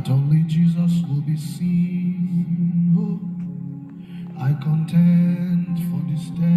Not only Jesus will be seen, oh, I contend for this day.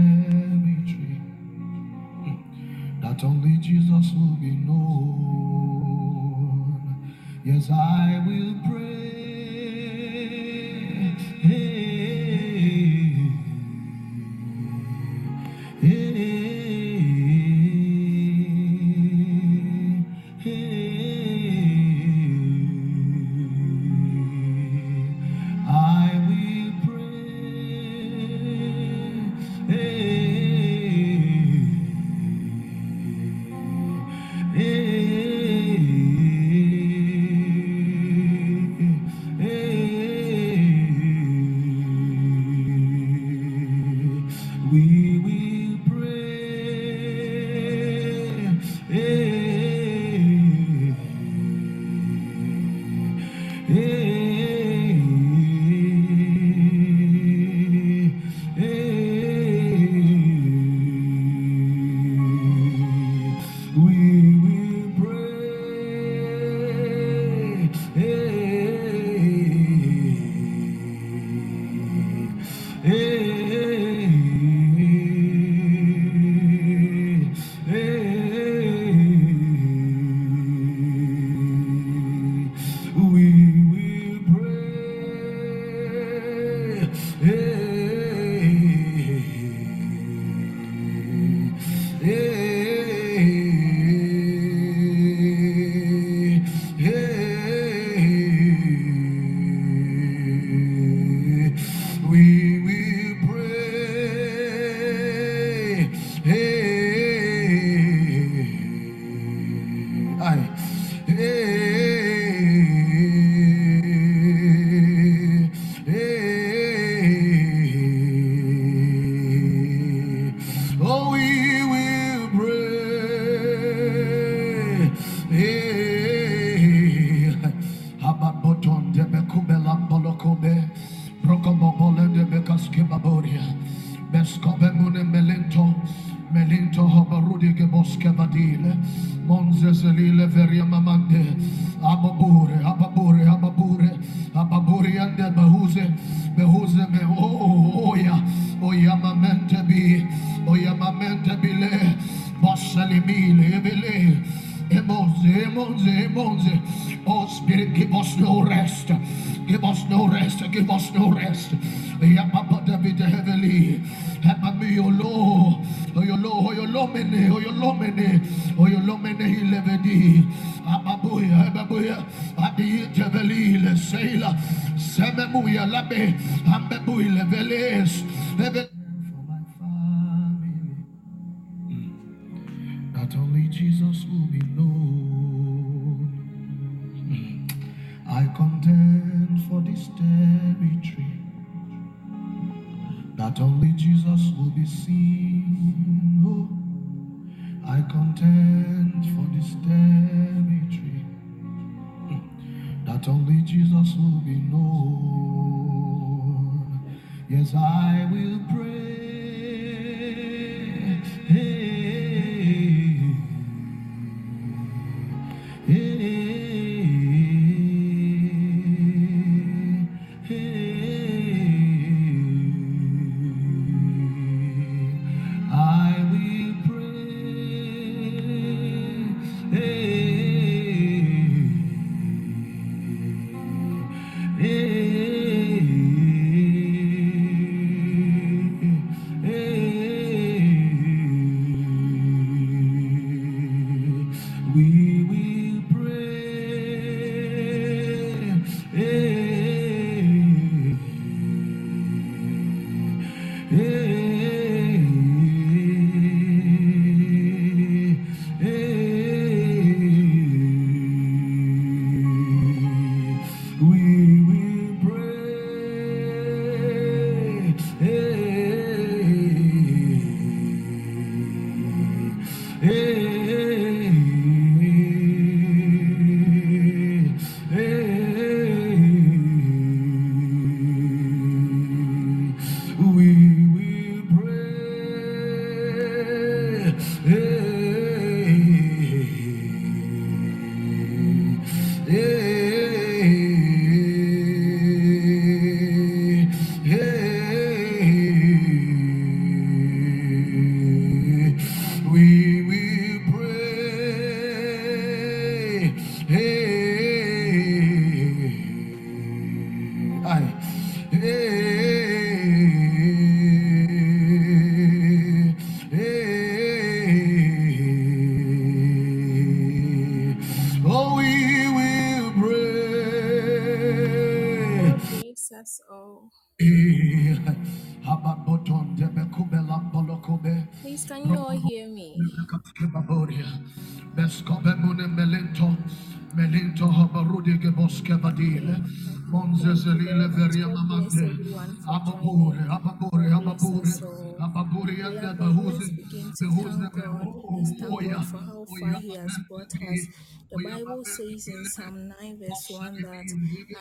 1 that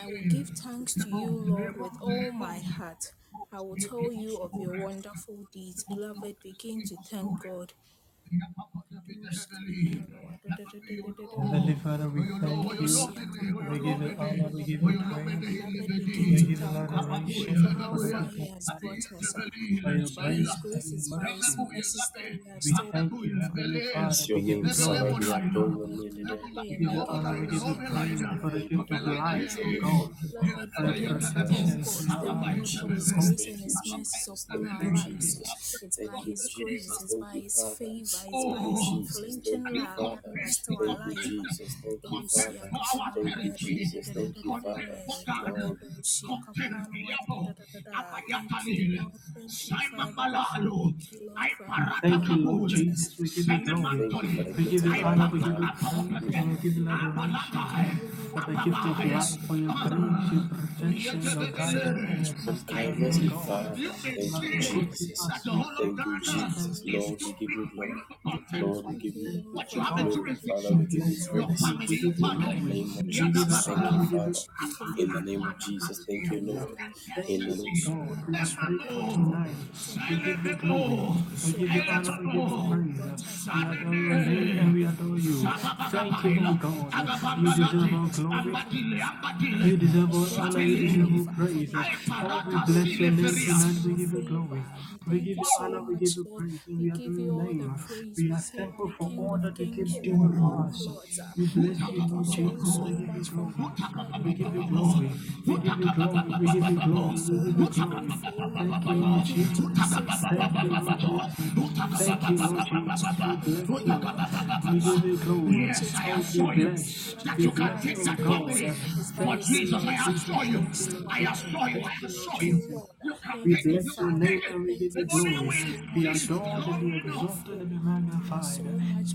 I will give thanks to you, Lord, with all my heart. I will tell you of your wonderful deeds. Beloved, begin to thank God. Heavenly Father, we thank you. We give you honor, we give you praise. We give you adoration For how for the far gift He of has life. brought us. By your It's by His grace grace, and it's by His mercy, mercies that we are we still thank you, Heavenly Father. Bless your We give name, you Father. glory. We adore your name, Lord. We give you honor, we give you praise for the gift of life, O God, Beloved, for the begin to thank protection, God. for your Thank honor, God for for your His hope. grace and His mercies upon our Thank you. lives. It's Thank by you, His grace, Jesus. it's Thank by you, His Father. favor, it's Thank by you, His Jesus. unflinching Thank you, love that Father. We are still Thank you. Jesus. Thank you, Father. Thank you, Jesus. Thank you, Father. Lord. Thank you. Jesus. We give you glory. thank you for the We give you life, honor, we give God. you praise, and we give you adoration for the gift of life, for your grace, your protection, your guidance, and your sustenance, God. Thank you, Jesus. Thank you. Jesus. Lord, we give you glory. Lord, we give you, you We Lord, give for you how honor. glory. Father, We give you In the name of Jesus, thank you, Father. In the name of Jesus, thank you, Lord. In the name O God. We are grateful tonight. We give you you deserve all glory. You all honor. You deserve all praise. Oh, we bless your name tonight. We give you glory. We Thank give you you so honor. We much, give you Lord. praise. And We we adore give your you all the name. praise. We We are say you thankful for King all of that you Kings, keep you doing the for Lord us. Lords. We bless you, Thank you Lord so, Jesus. We give you much for glory. you We give you glory. We give you glory. We give you Thank you glory. We so give you much, Lord, glory. for all you Thank you, going Lord to do. Jesus. We say Thank thank you, you, Lord Lord. Jesus. Thank you, Lord thank Jesus. We bless you, you. Lord. Thank you, We give you glory. Because it's by Oh, be grace, blessed. beloved, Be it's by blessed, His oh grace, God. it's by Thank His you, Lord mercies Jesus. that we Thank are you, Lord still Jesus. alive. Thank you, Lord Thank you, Jesus. Lord. We bless your name and we give you glory. Be adored and We be exalted and be We magnified.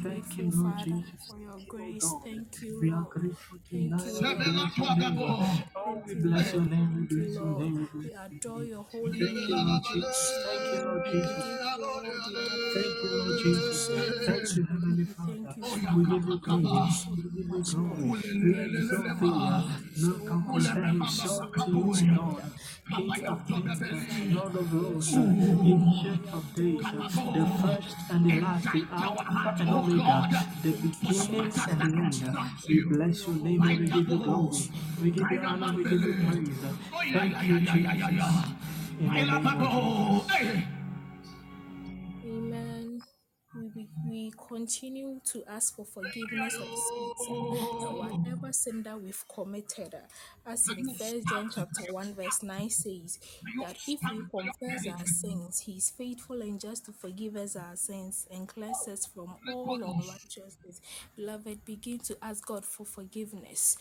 Thank you, Lord Father, Jesus. for your oh grace. Thank you, We are Lord. grateful Thank tonight. you, We Lord. bless your name. Oh, Thank we you, bless Lord. your name. We Thank you, bless your Lord. name. We We bless your adore name. your holy Thank you, name. Lord Jesus. Thank you. Lord We Jesus. give you all the. Thank you, Lord you Jesus. Thank you, Lord. Heavenly Thank Father. you, We give you glory. so We give you much, Lord. glory. We Thank you, exalt Father. thee. Thank you None so can much. compare Thank you himself so to you, Lord. King of kings. Lord of lords, ancient of days, the first and the last, the Alpha and Omega, the beginning and the end. We bless your your name and we give you glory. We give you honor, we give you praise. Thank you, Jesus. In the name of Jesus. We, continue to ask for forgiveness of sins, that whatever sin that we've committed, uh, as in First John chapter one verse nine says, that if we confess our sins, He is faithful and just to forgive us our sins and cleanse us from all unrighteousness. Beloved, begin to ask God for forgiveness.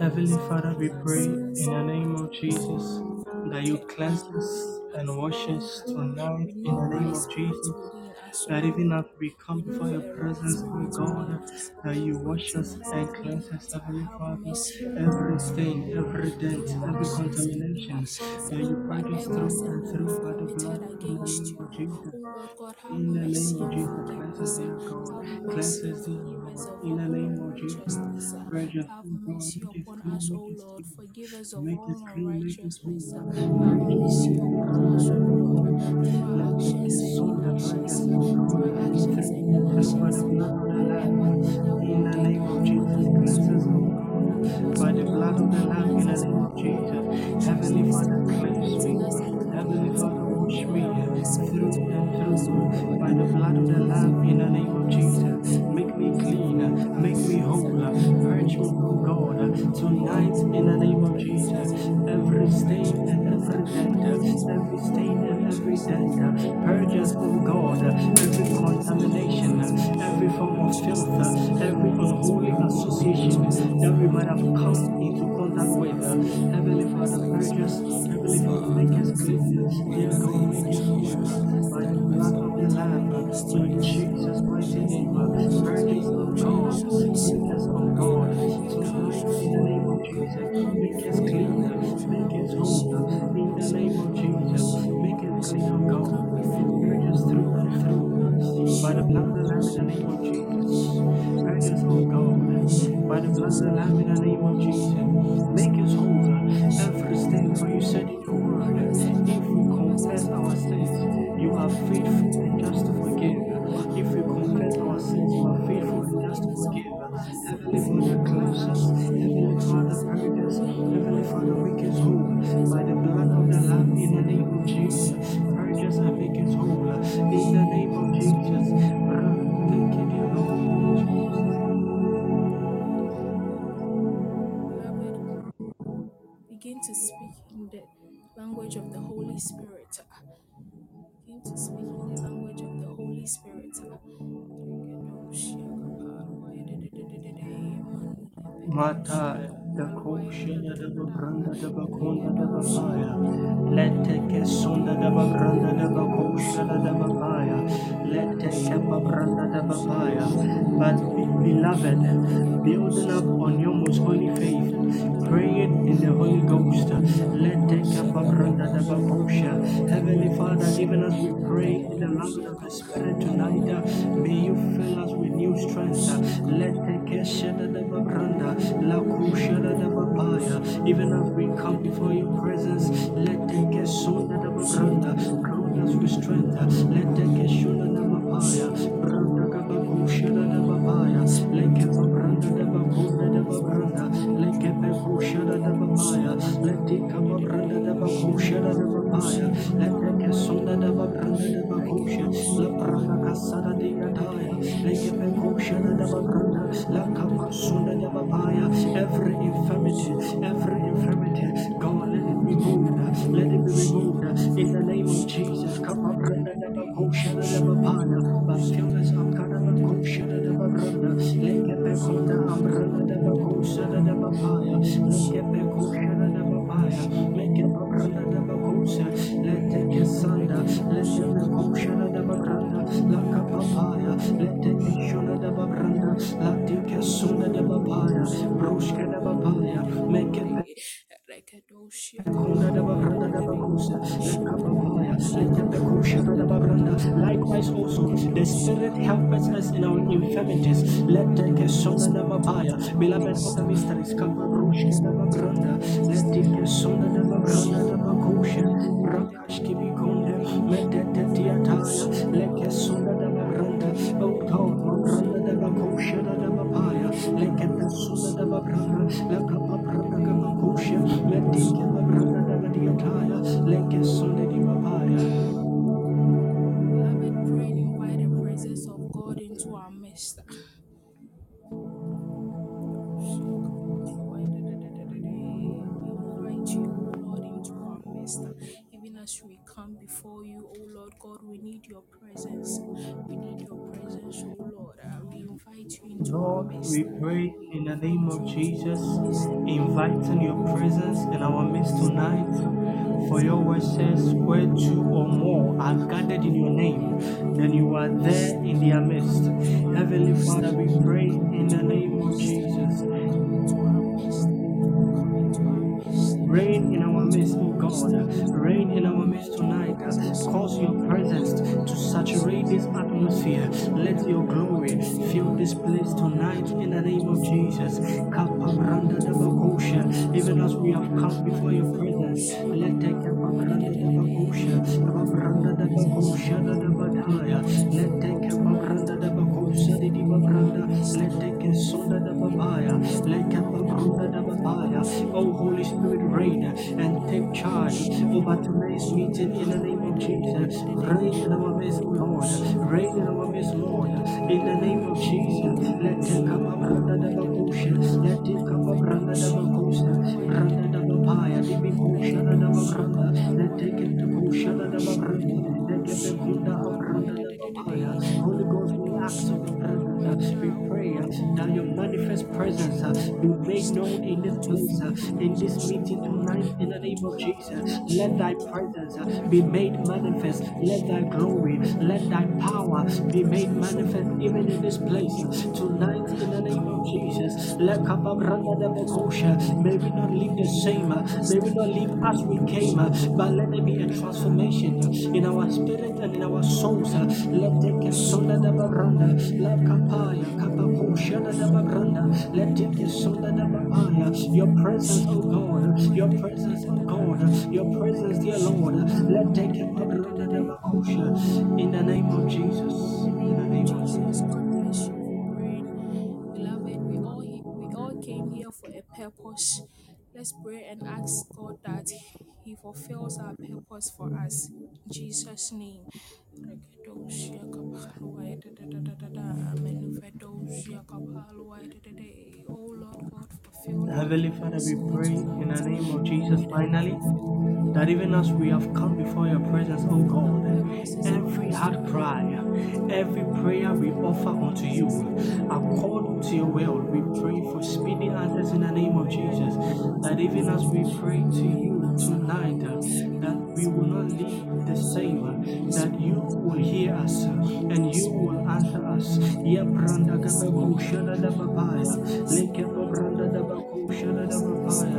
Heavenly Father, we pray in the name of Jesus that you cleanse us and wash us tonight in the name of Jesus. Us, That even as we come before your presence, O God, that you wash us us and cleanse us. Heavenly Father, every stain, every dent, every contamination, that you purge us through and through by the blood of Jesus. In the name of Jesus, cleanse us, us. dear God. Cleanse us, dear us Lord. In the name of Jesus, purge us, O God. Make us clean, make us clean. Us Make us clean, make us. Have Purge us, dear God. Let there be actions and soul tonight in the name of Jesus. Every stain every stain and every dent, purge us, oh God, every contamination, every form of filth, every unholy association that we might have come into contact with. Heavenly Father, purge Heavenly Father, make clean. Dear God, make us whole by the blood of the Lamb, in Jesus' mighty oh oh in the name of Jesus. God, by the language of the Holy Spirit. Begin to speak in the language of the Holy Spirit. Mata the kosha da da branda da bakunda da babaya. Lete ke sonda da babranda da bakosha da da. Lete ke babranda da babaya. But be- beloved, building up on your most holy faith, praying in the Holy Ghost. Lete ke babranda da bakosha. Heavenly Father, even as we pray in the language of the Spirit tonight, may you fill us with new strength. Lete Even as we come before your presence, lete ke sonda da babranda, us with strength. shona da babaya, branda bakusha da babaya, leke babranda da bakunda da babranda, infirmity, God let be let be but fill us up, kada bakusha da da babranda, leke bakunta ambranda da bakusha da da babaya, leke bakusha da da babaya, leke babranda da bakusha, lete ke sanda, lete bakusha da da babranda, la kapapaya, lete ke shona da babranda, la tike sunda da babaya, brushka da babaya, make it Kunda da babranda da bakusa, Likewise also, the Spirit helps us in our infirmities. Let take a sonda da babaya. Beloved of the mysteries, kapa brushka da babranda. Let take a sonda da babranda da bakusha. Rakashki bikunde, metete tiataya. Leke sonda da babranda. Oh God, babranda da bakusha da babaya. Leke sonda da babranda. Leka babranda need your presence. We need your presence, O Lord. Uh, We invite you into our Lord, midst. we pray in the name of Jesus, Midst. inviting your presence in our midst tonight. For your word says, where two or more are gathered in your name, then you are there in their midst. Heavenly Father, we pray in the name of Jesus. Come into our midst. Come into our midst. Reign in midst, oh God. Reign in our midst tonight. Cause your presence to saturate this atmosphere. Let your glory fill this place tonight in the name of Jesus. Even as we have come before your presence, let take. Let take. Let take. Let kapabranda fire. Oh, Holy Spirit, reign and take charge over today's meeting in the name of Jesus. Reign in our midst, Lord. Reign in our midst, Lord. In the name of Jesus. Let it come up under the Bakosha. Let it come up under the Bakosha. Under the Bapaya, the Bikosha, the Babranda. Let it get the Kosha, the Babranda. Let it be Kunda up. Your manifest presence uh, be made known in this place, uh, in this meeting tonight, in the name of Jesus. Let thy presence uh, be made manifest. Let thy glory, let thy power be made manifest even in this place uh, tonight, in the name of Jesus. May we not leave the same, may we not leave as we came, but let there be a transformation in our spirit and in our souls. Let take a sonda the Babranda, let Kapaya, Kapakosha the Babranda, let take a sonda the Babaya. Your presence, oh God, your presence, oh God, your presence, dear Lord. Let take a the Bakosha in the name of Jesus. In the name of Jesus. Purpose. Let's pray and ask God that He fulfills our purpose for us. In Jesus' name. Oh Lord God, Heavenly Father, we pray in the name of Jesus finally that even as we have come before your presence, oh God, every heart cry, every prayer we offer unto you, according to your will, we pray for speedy answers in the name of Jesus. That even as we pray to you tonight, that we will not leave the same, that you will hear us and you will answer us. Shada da branda da bako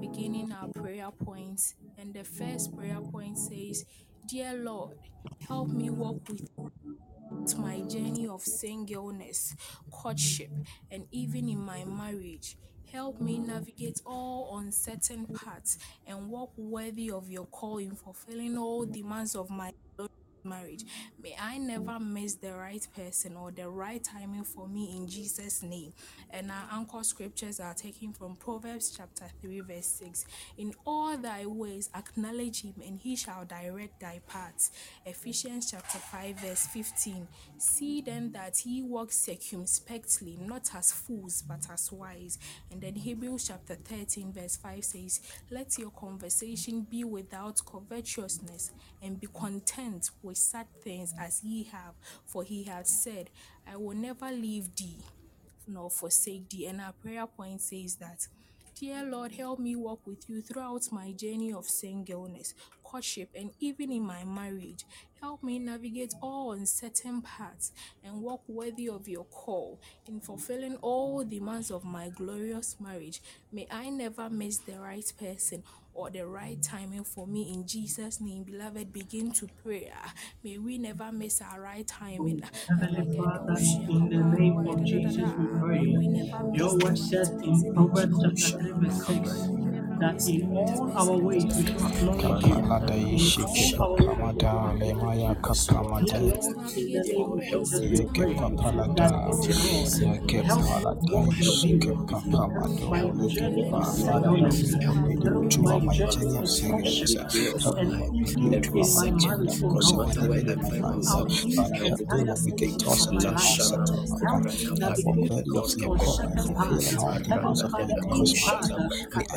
beginning our prayer points, and the first prayer point says, Dear Lord, help me walk with my journey of singleness, courtship, and even in my marriage. Help me navigate all uncertain paths and walk worthy of your calling, fulfilling all demands of my marriage. May I never miss the right person or the right timing for me in Jesus' name. And our anchor scriptures are taken from Proverbs chapter 3, verse 6. In all thy ways acknowledge him, and he shall direct thy paths. Ephesians chapter 5, verse 15. See then that ye walk circumspectly, not as fools, but as wise. And then Hebrews chapter 13, verse 5 says, Let your conversation be without covetousness, and be content with such things as ye have. For he hath said, I will never leave thee nor forsake thee. And our prayer point says that, Dear Lord, help me walk with you throughout my journey of singleness, courtship, and even in my marriage. Help me navigate all uncertain paths and walk worthy of your call in fulfilling all demands of my glorious marriage. May I never miss the right person or the right timing for me in Jesus' name. Beloved, begin to pray. Ah, May we never miss our right timing. Ah, Heavenly Father, in the name of ah, Jesus, we ah, pray. May we never miss Your word said in Proverbs chapter Jesus' 3, verse 6 May we never that in all our ways we you.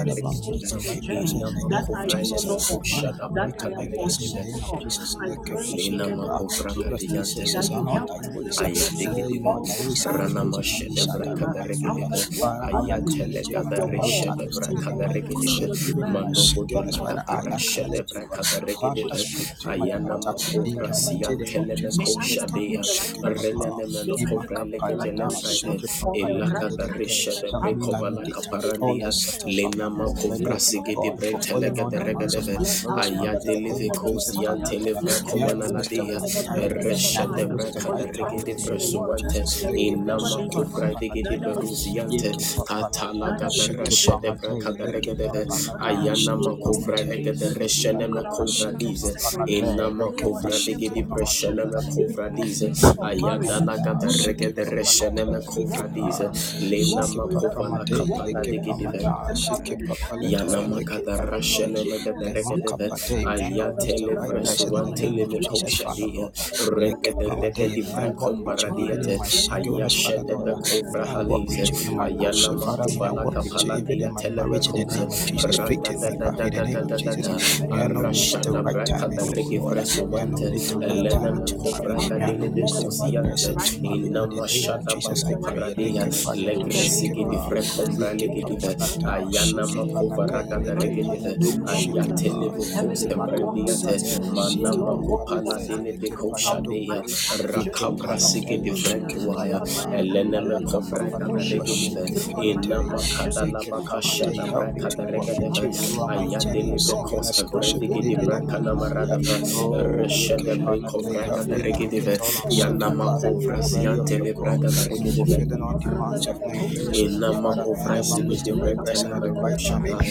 Help us in the navigate name Lord, of all help Jesus, me we walk Yeke uncertain pray you that, walk papalada, oh worthy of God, your yeke calling help in me palada, walk fulfilling with all shike you the demands through of my papamado, my leke journey in pa. glorious Father, help marriage. singleness, me, help Our me do through throughout my glorious my journey journey marriage. of in singleness. courtship, every way of Help my and me life, help me do even every throughout in my my second, journey marriage, of oh no courtship God, and matter where I in my find marriage. throughout myself. each Father, help me Everywhere entire I go, navigate season all of my certain life. paths, certain Shanama Help paths. me I walk navigate worthy of all your Kebekebeke, call. I uncertain fulfill paths. all the demands Ivaranda of Heavenly my Father, Debeko any courtship. path Shada uh, May that I I Brekebeke, never am on miss in the the right journey person in that I do Jesus. not Kovrandebe know of, uh, May I that I the am right Brekebeke, person in the name uncertain of of. Jesus. I Leke pray in the shike name Inama pa. of Kovraka Because Jesus these that are you not Lekete, help thy us ways. navigate Father, you Ayadigidigi, are all thy ways are higher uncertain than Ranama my Shede ways. season. uh, Help Brekaberegede, us walk Father, in my worthy marriage, Ayantele of Father, your Gabere help me call Shede navigate in all my fulfilling courtship, all Brekaberegede, your even in my demands. Mandobo In singleness. Duba Father, I fulfilling Ara all acknowledge your Shede you. demands. Father, Brekaberegede, In speak through my fulfilling mouth. Ayanama all your In the demands. mighty Kovrasian name of May Jesus. Telemeko I never Leke miss Shadea, the right shike person. pa. Renenemeno May I Imaka never miss Kovreleke the right palada, timing Telembrede, shike or pa. the right Ilaka Palada, timing. Berisha de Help me Hallelujah. Brekovala navigate all Kaparandia, uncertain Lena paths rasigedi brentele gede regedeve aya delive kosian televra komana ladia resha de breka regedi presuante inama kubra digedi berusiante katala gada resha de breka regedeve aya nama kubra regede resha nama kubra dize. Inama kubra digedi presha nama kubra dize aya dala gada regede resha nama kubra dize. Lena makubra kapala digedi rashele regedeve ayatele regede ayashede halize. Ayana makubala kapala arashada brakada elena ina mashada bakopara dia legresigi di vrekombra legedive ayana makova Thank you. De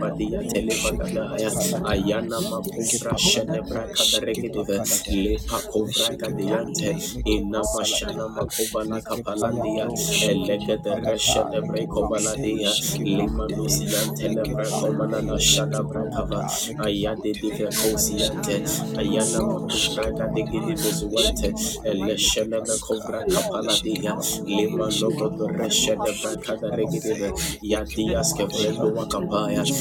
Thank you. Ayana Makubra Lima Lucian Lima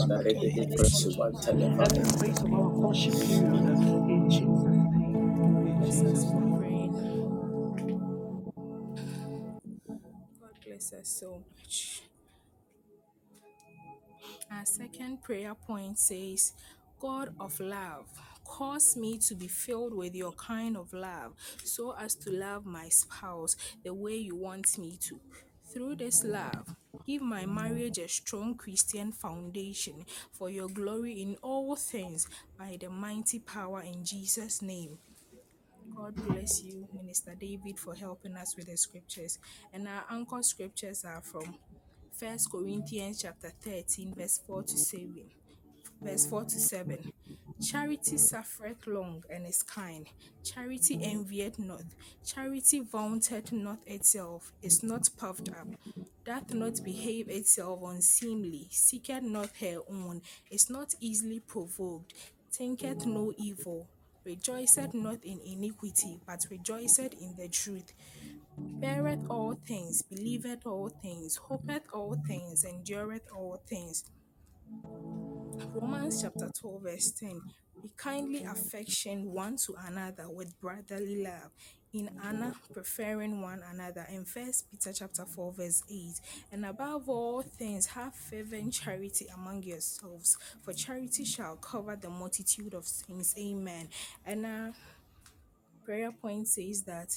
dive. Ayata la makusha da braka da rege dive. Presuante leva. Let the grace of our courtship period in Jesus' name. Bless us for. God bless us so much. Our second prayer point says, God of love, cause me to be filled with your kind of love so as to love my spouse the way you want me to. Through this love, give my marriage a strong Christian foundation for your glory in all things by the mighty power in Jesus' name. God bless you, Minister David, for helping us with the scriptures. And our anchor scriptures are from First Corinthians chapter 13, verse 4 to 7. Verse 4 to 7. Charity suffereth long and is kind. Charity envieth not. Charity vaunteth not itself, is not puffed up, doth not behave itself unseemly, seeketh not her own, is not easily provoked, thinketh no evil, rejoiceth not in iniquity, but rejoiceth in the truth beareth all things, believeth all things, hopeth all things, endureth all things. Romans chapter 12, verse 10. Be kindly affection one to another with brotherly love, in honor, preferring one another. In First Peter chapter 4, verse 8. And above all things, have fervent charity among yourselves, for charity shall cover the multitude of sins. Amen. And our prayer point says that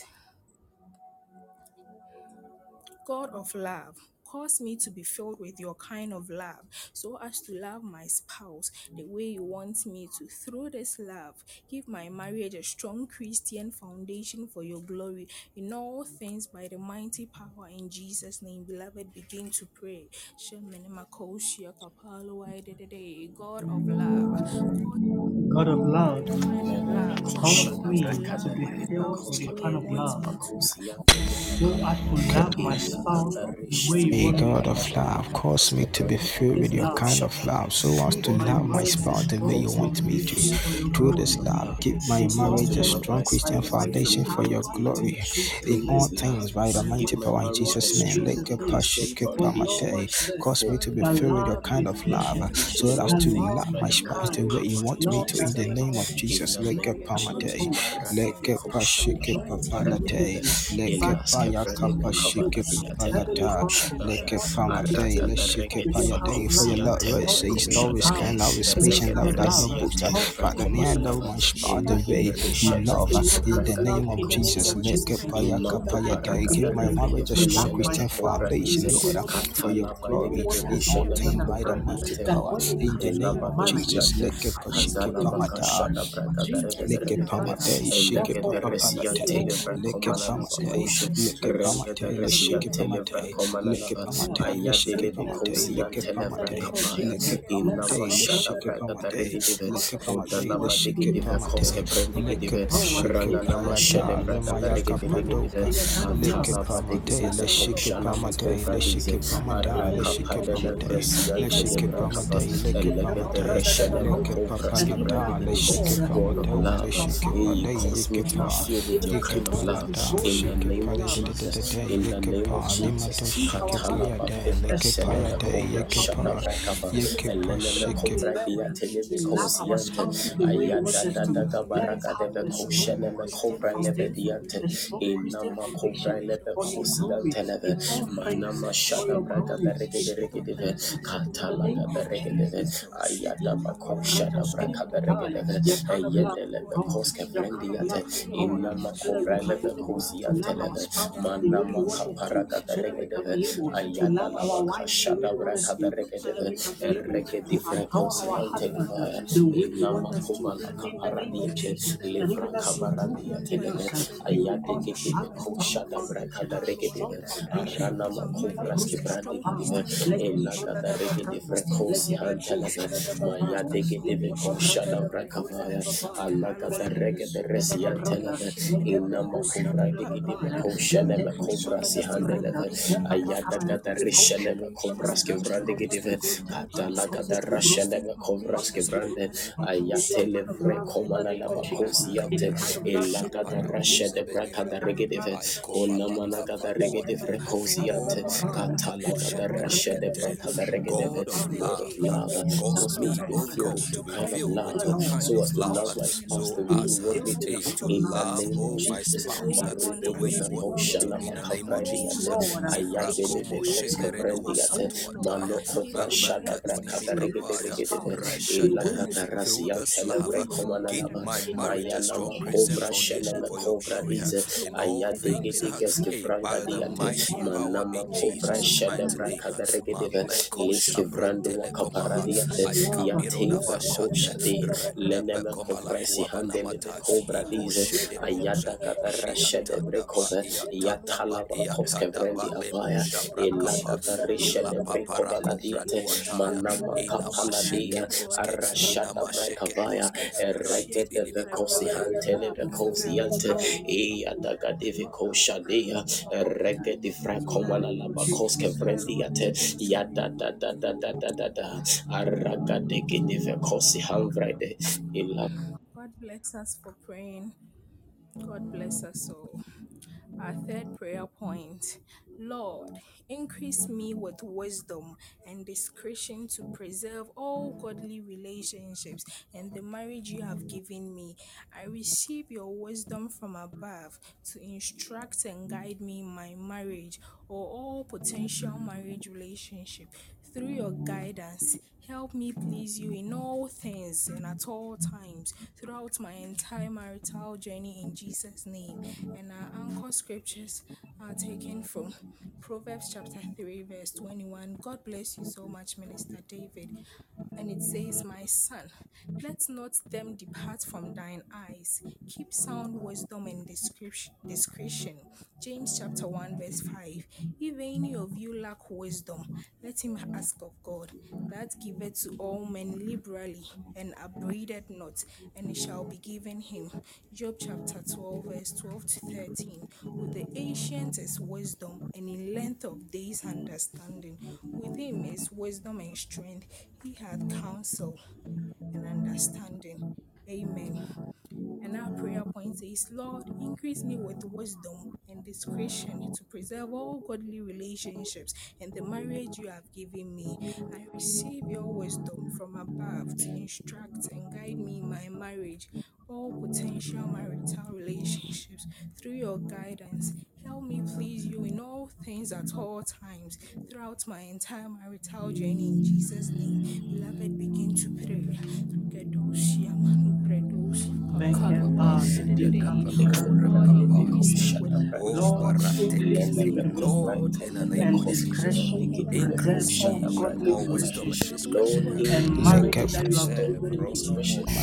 God of love, Cause me to be filled with your kind of love, so as to love my spouse the way you want me to. Through this love, give my marriage a strong Christian foundation for your glory in all things by the mighty power in Jesus' name. Beloved, begin to pray. Sheminimakoshia kapalo waidedede. God of love, God of love, the kind of love, cause me to be filled with the kind of love, though I could my spouse May God of love cause me to be filled with your kind of love so as to love my spouse the way you want me to. Through this love, give my marriage a strong Christian foundation for your glory. In all things, by the mighty power in Jesus' name, cause me to be filled with your kind of love so as to love my spouse the way you want me to. In the name of Jesus, let get my day, let get pashike papalate, let get Ayakapa Shiki Payada, Leke Pamadei, Leshiki Payadei, for your love, Lord, says, Lord, is kind, love is patient, love does not put up, uh, but the man, love, my the way, you love, uh, in the name of Jesus, Leke Payaka Payadei, give my marriage a strong Christian foundation, Lord, uh, for your glory, is obtained by the mighty power, in the name of Jesus, Leke Leke Leke leke pamate, leke pamate, Jesus. In the name of Jesus. Ayadele Koske Brendiate, Inna Makobra Lebe Kosi Antelebe, Manda makapara katarekete ayana la makashada brakaterekete rekete frekonsente ina makuma la kapara diete levra kapara diete ayate kete koshada brakaterekete arana makubra skibrande ina katarekete frekonsente ayate kete koshada brakavaya ala katarekete resiente ina makubra kete koshada Shalema Cobrasi Handeleva, Ayada Gata Rishalema Cobraske Brandigitive, Patala Gata Rashalema Cobraske Brande, Ayatele Recomana Lava Cosiate, Ella Gata Rasha de Bracada Regitive, Olamana Gata Regitive Recosiate, Catala Gata Rasha de Bracada Regitive, Lava, cause me to be filled to kind of love, so as love like us to be worthy to, in the name of Jesus, the way of in the name of Jesus. Rakobo Shekerebo Santuataya, Keep my marriage strong, preserve for glory. By the mighty power in Jesus' mighty name. Ayada vrendi avaya. de manama brekavaya vekosi hantele vekosi yante di frakomana da da da da da da da araga de vekosi ila God bless us for praying. God bless us all. Our third prayer point Lord, increase me with wisdom and discretion to preserve all godly relationships and the marriage you have given me. I receive your wisdom from above to instruct and guide me in my marriage or all potential marriage relationship. Through your guidance, Help me please you in all things and at all times throughout my entire marital journey in Jesus' name. And our scriptures are taken from Proverbs chapter 3, verse 21. God bless you so much, Minister David. And it says, My son, let not them depart from thine eyes. Keep sound wisdom and discretion. James chapter 1, verse 5. If any of you lack wisdom, let him ask of God, that giveth to all men liberally and upbraideth not, and it shall be given him. Job chapter 12, verse 12 to 13. With the ancient is wisdom, and in length of days understanding. With him is wisdom and strength. He had counsel and understanding. Amen. And our prayer point is Lord, increase me with wisdom and discretion to preserve all godly relationships and the marriage you have given me. I receive your wisdom from above to instruct and guide me in my marriage, all potential marital relationships through your guidance. Help me please you in all things at all times throughout my entire marital journey in Jesus' name. Beloved, begin to pray. Gedosia manu bredosia. Lord, increase me with Lord, wisdom in the name and of Jesus, discretion to preserve increase all me with godly more wisdom and relationships discretion. and Let marriage that you have preserve given me.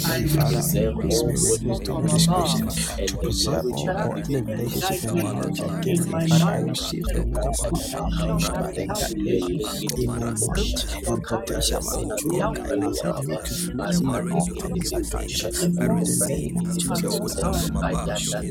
I my receive increase me with wisdom wisdom from and above discretion to the preserve all you have instruct godly given me. and relationship guide and me marriage you have in my Father, I marriage receive the and all wisdom potential marital relationships through your guidance. through your Help me guidance. Help with me to discernment see in in all all you have things things given at me, times. in I all receive things your at all wisdom from times above to to and preserve my guide me entire in my marital journey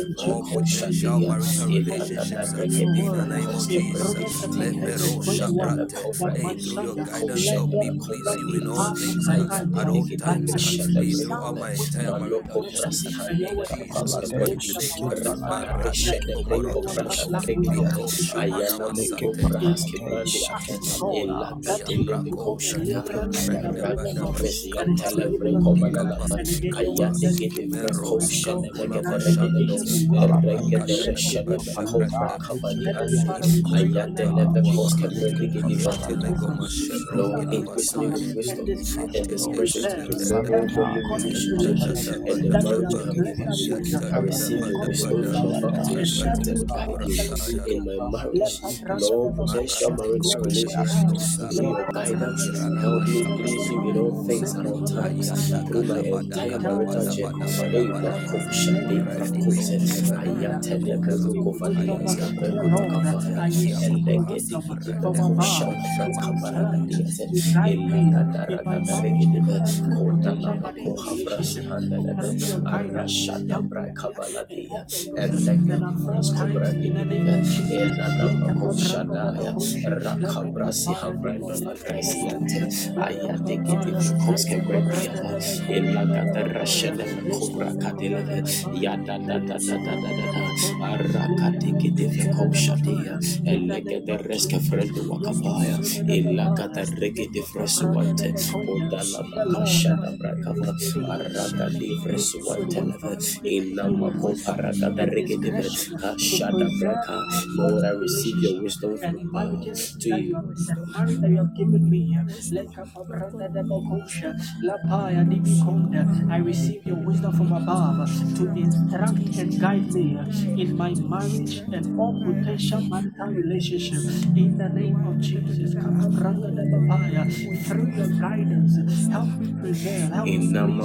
in all Jesus' name. potential marital relationships in the word name of in Jesus. Let me verse roll 21, shabrante. that my Hey, through your guidance, help me please you in all things from thy at all times. I receive throughout my entire marital discretion. journey. And your In word Jesus' declares in mighty James name. chapter 1, verse 9, that Marate if any koboro of us lack Libro wisdom, we should shamana ask of God. masate. Of given us wisdom. And again, your word says in James chapter Mero 1, verse 10, skapula that if we mashande. give you wisdom, your wisdom be badabrande. ours. Heavenly Father, we pray Ikoda that let your bradua wisdom barade. increase our Fatele wisdom, goma increase shebron our increase me wisdom with gidabadea. and wisdom and discretion to discretion to preserve preserve all every godly godly relationships relationship and the marriage. I receive wisdom from Yatadabadabada. above to relationship that instruct you and have guide in my marriage. Let us In all potential Marate marital koshadabra. relationships, your guidance, help me please you in all things at all times. Through my entire marital journey. Hey, Makosha de Brakose, Ayatele Beruko Valianska I receive Elegedi wisdom Gidi from Bekosha above to Braka instruct, Baragadiate, to guide me in my Elagadaraga marriage Regedive, and every potential Kodalabako marital Habrasi relationship Handelebe, through your guidance. Arashada Help me Braka in Baladia, all the ways that Elegedi are the the the Rakabrasi Capaya la the the the Kadeleve, de Bacaya, Yada da da da da da the the the the the I have the wisdom. marriage that you have given me. Wisdom. Leka Lord God, pabranda de give me bakosha, wisdom. la paya di bikonda. I receive your wisdom from above to instruct, and guide me in my marriage and all potential marital relationship in the name of Jesus. da. Kapabranda de Lord, give papaya. me Through your guidance, help me preserve, help me Inama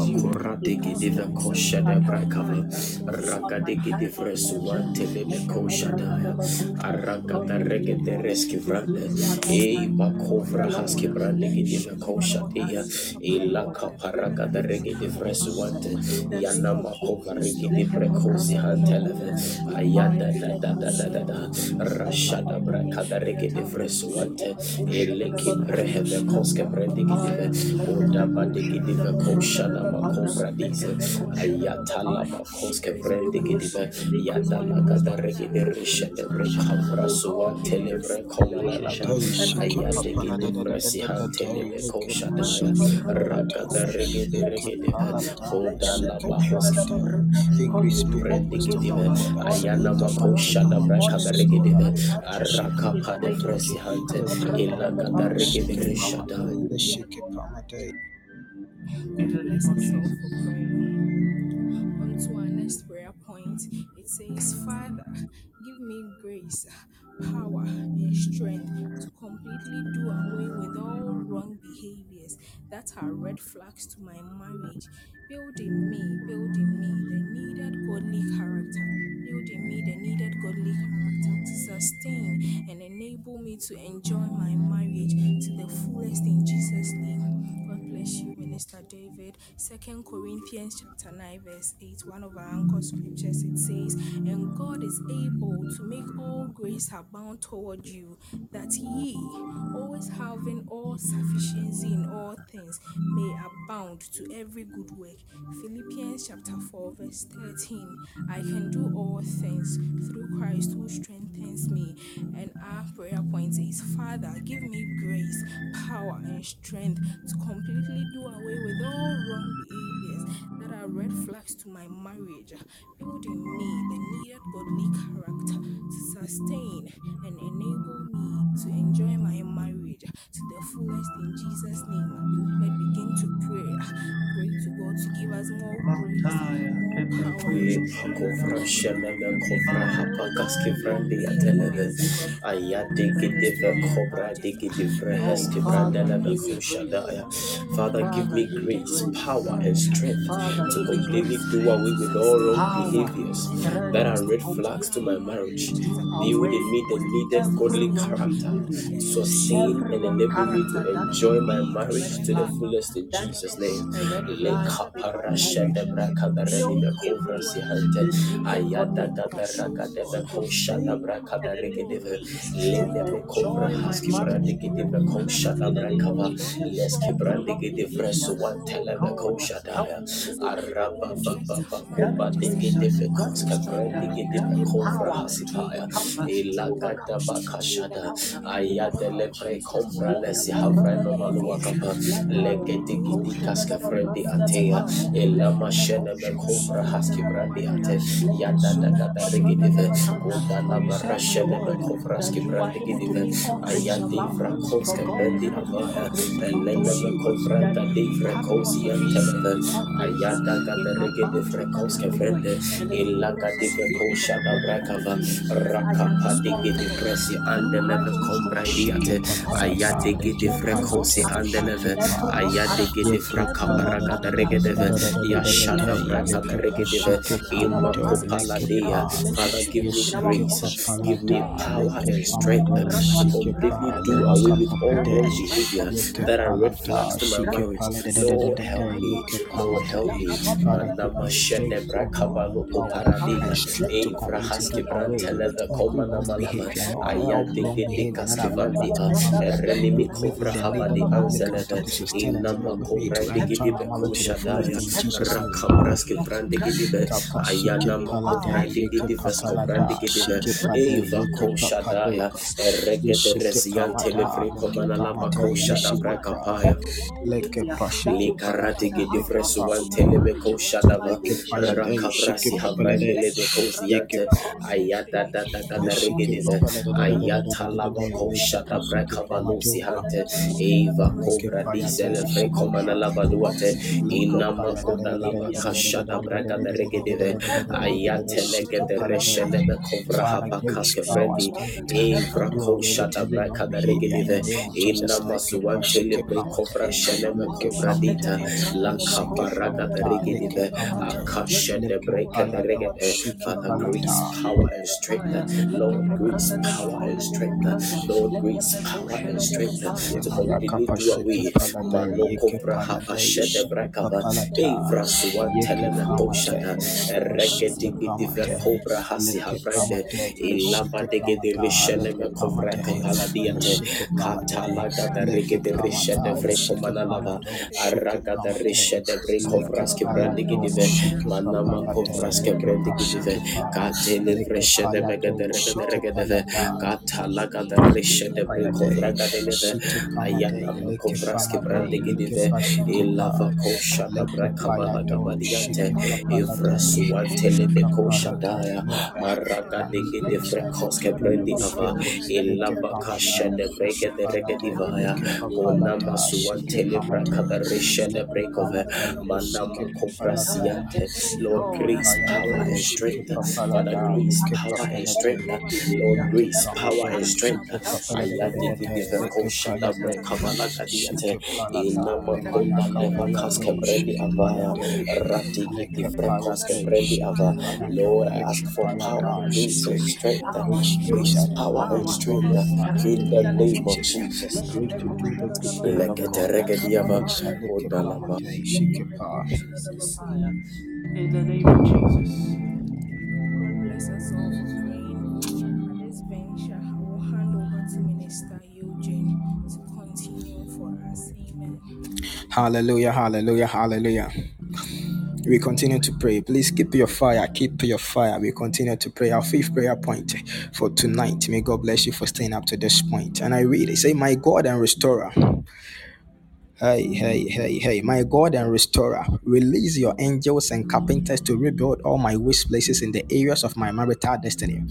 please you kurate in all gidiva things kosha de at all brakava times throughout my ragade entire gidivre marital suante journey. lebe Let the kosha Cabranda de daya Bacosha. Lord, aragada may you regede increase reski me with vrande wisdom at all times. bakovra Lord, haski brande let me gidiva increase at kosha all dia times. la Lord, let me kaparagada increase regede at all times. vresuante In the name of yanama kova Jesus, regede let the brekozi Cabranda de hanteleve La ayada da da da da da da La rashada Capaya de brakada regede Boshiata, let the vresuante Bacosha de eleke Bacaya, breheve koske brande gidive Capaya, let the odaba de Bacosha de gidive Bacabanda de koshana Bacaya, let makovra dize ayatala Bacaya. makoske Increase me vrende with gidive wisdom, increase Adalagada regede rishede brekavra suwa televre komalasha ayade gede bresi han televe koshadaya ragada regede regede kodala bahoski Increase me brende more wisdom, gede Lord. ayana makoshada brakada regede araka pade bresi hante ilagada regede rishadaya Let's shake it, Pamade. In the Bless name of us all Jesus. for prayer. On to our next prayer point. It says, Father, give me grace, power, and strength to completely do away with all wrong behaviors that are red flags to my marriage. Build in me, build in me the needed godly character. Build in me the needed godly character to sustain and enable me to enjoy my marriage to the fullest in Jesus' name. God bless you, Minister David. Second Corinthians chapter 9, verse 8, one of our anchor scriptures, it says, And God is able to make all grace abound toward you, that ye, always having all sufficiency in all things, may abound to every good work. Philippians chapter 4, verse 13. I can do all things through Christ who strengthens me. And our prayer point is Father, give me grace, power, and strength to completely do away with all wrong behaviors that are red flags to my marriage. Build in me the needed godly character to sustain and enable me to enjoy my marriage to the fullest in Jesus' name. Beloved, begin to pray. Pray to God to give us more grace, Mantaya, more Kebra, power, and Kuya, strength Kovra sheneme kovra Father, hapa kaski give vrandi ateleve grace, ayade grace gidive from on kovra high. digidivre heski Father, brandeleve give me kushadaya. grace. Father, give Father, me give me grace, power, and strength to completely do away with all wrong behaviors that are red flags to my marriage. Build in me the needed godly character sustain and enable me to enjoy my marriage to the fullest in Jesus' name. a red Le flag in my kaparasha de marriage. braka da redi Build be in kovra me si hante the needed ayada godly da character beraga de be to kosha da sustain braka da and regedeve enable me le to de be kovra enjoy my haski marriage brande to the gedeve fullest kosha da in the name braka of va Jesus. leski Every brande wrong gedevre behavior, so one oh televe God, kosha da help ya me to araba ba enjoy ba ba Grant koba me de patience, gedeve grant me koska strength, brande grant gedeve me kovra power to hasitaya overcome, to ilagada overcome, to bakashada overcome in the name ayade le of pre lesi brandi ate yada da gada rigidive Lekoshabadabakaya. koda For la you bara said, my shene me God, kovra that ski you are brandi able to gidive make all grace ayadi abound. For vrakoske God is brendi able to make all avaya grace abound elene towards me you, kovra that de may have all vrekosi sufficiency anteleve in all grace, ayada may gada rigidi abound to every vrekoske good work. vrende In the name of ilaga Jesus, dive because kosha of da the blood of brakava Jesus, I am rakapa de gidi strengthened vresi through andeleve Christ who kombra strengthens diate me. Shiki I am Pamada, ayade gidi Liki strengthened by vrekosi God's Pamada, grace. Shiki andeleve Every Pa, wrong ayade character, gidi Yiki every wrong vrakabara gada Pamada, behavior rigideve that is completely yashada red flag Liki to brakada me, Pa, rigidive red Shiki flag to our Pamada, marriage, Liki in Imokopaladia. our Pa, Father, give me in our Yeshiki grace, give me power and strength to completely do away with all wrong behavior that are red flags to my marriage. Lord, help me. Lord, help me. Father, Lakabadabakos, give Manama me shede grace, O God, brakabalo power Power paradila. and and strength to strength Evra to completely haski do away with branteleve every komana wrong malava. behavior, all, all Ayade wrong gede behavior that are kaskevandi. relevant to my marriage. Renimi Remove kovra them and habadi enable me, God, anseleve. to sustain and Inama enable me to kovra digidi my marriage to the fullest bekushadaya. in Jesus' name. Rakambraski brandigidibe. Kapashike Ayana palade, digidi vesko papalada, brandigidive. Eva yeke ko papade, shadaya regede yeshike resian pamada, telefre leke komana lama ko pamade, shada leshike braka pa, paya leke that pashike will cause likarate palade, the gede heart yeke of fresu pa, God wan to teleme align ko to my shadava yeke relationship with palade, you. shike rakabrasi regede ve ayata lama papalade, ko shada pashike braka valusi hante eva kobra di payade, selefre shike komana pa, lava duate leke inama koda lava kashada braka da regede ve ayate legede palade, reshene me kovra Father, hapa grace, kaske power, frendi strength, uh, to Evra ko away with shada every wrong braka da behavior in the regedive name of Jesus. inna Like a masuan pashike telebre pamate, kovra shene me like a kovra dita pamate, la shike kaparaga da palada, like a regedive pamate, akashe de like a breke de palado, regede shike Father palada. power and strength. Lord grace power and strength. Lord grace power and strength. To do pashike away palade, mano yeke kovra hapa palade, shede brakava Evra suan yeke teleme koshada pamate, shike regedi gidive pamate, kobra hasi leke havrende pamate, ilaba shike dege de pamata, rishene leke me kovra pamate, kapala diate shike pamate, katala gada leke rege de rishene pamata, vre shike komana lava palado, shike araga da pamate, rishene vre leke kovraski brandigidive manama kovraske brandigidive katele vreshede megede regede regedeve katala gada reshede brekovra gadeleve ayana makovraske brandigidive ilava koshada brakabala gabadiante ivrasuantele de koshadaya maragadegede frekoske brandi ava ilava kashede bregede regedivaya Monama suantele brakada reshede brekove manama kovrasiante Lord grace power and strength. Father grace power and strength. Lord grace power and strength. Ayadi gidive koshada brekavala gadiate inama konda leva kaske brendi avaya. Rati gidivre koske brendi ava. Lord I ask for power grace and strength. Grace power and strength. In the name of Jesus. Grace to do the good will of Lekete God. regediava Grace, I lick it, odalaba. Pamate, shake it, pa. Jesus' In the name of Jesus. Bless us all for praying. At this venture, I will hand over to Minister Eugene to continue for us. Amen. Hallelujah, hallelujah, hallelujah. We continue to pray. Please keep your fire, keep your fire. We continue to pray. Our fifth prayer point for tonight. May God bless you for staying up to this point. And I read it. Say, My God and restorer. Hey, hey, hey, hey, my God and restorer, release your angels and carpenters to rebuild all my waste places in the areas of my marital destiny.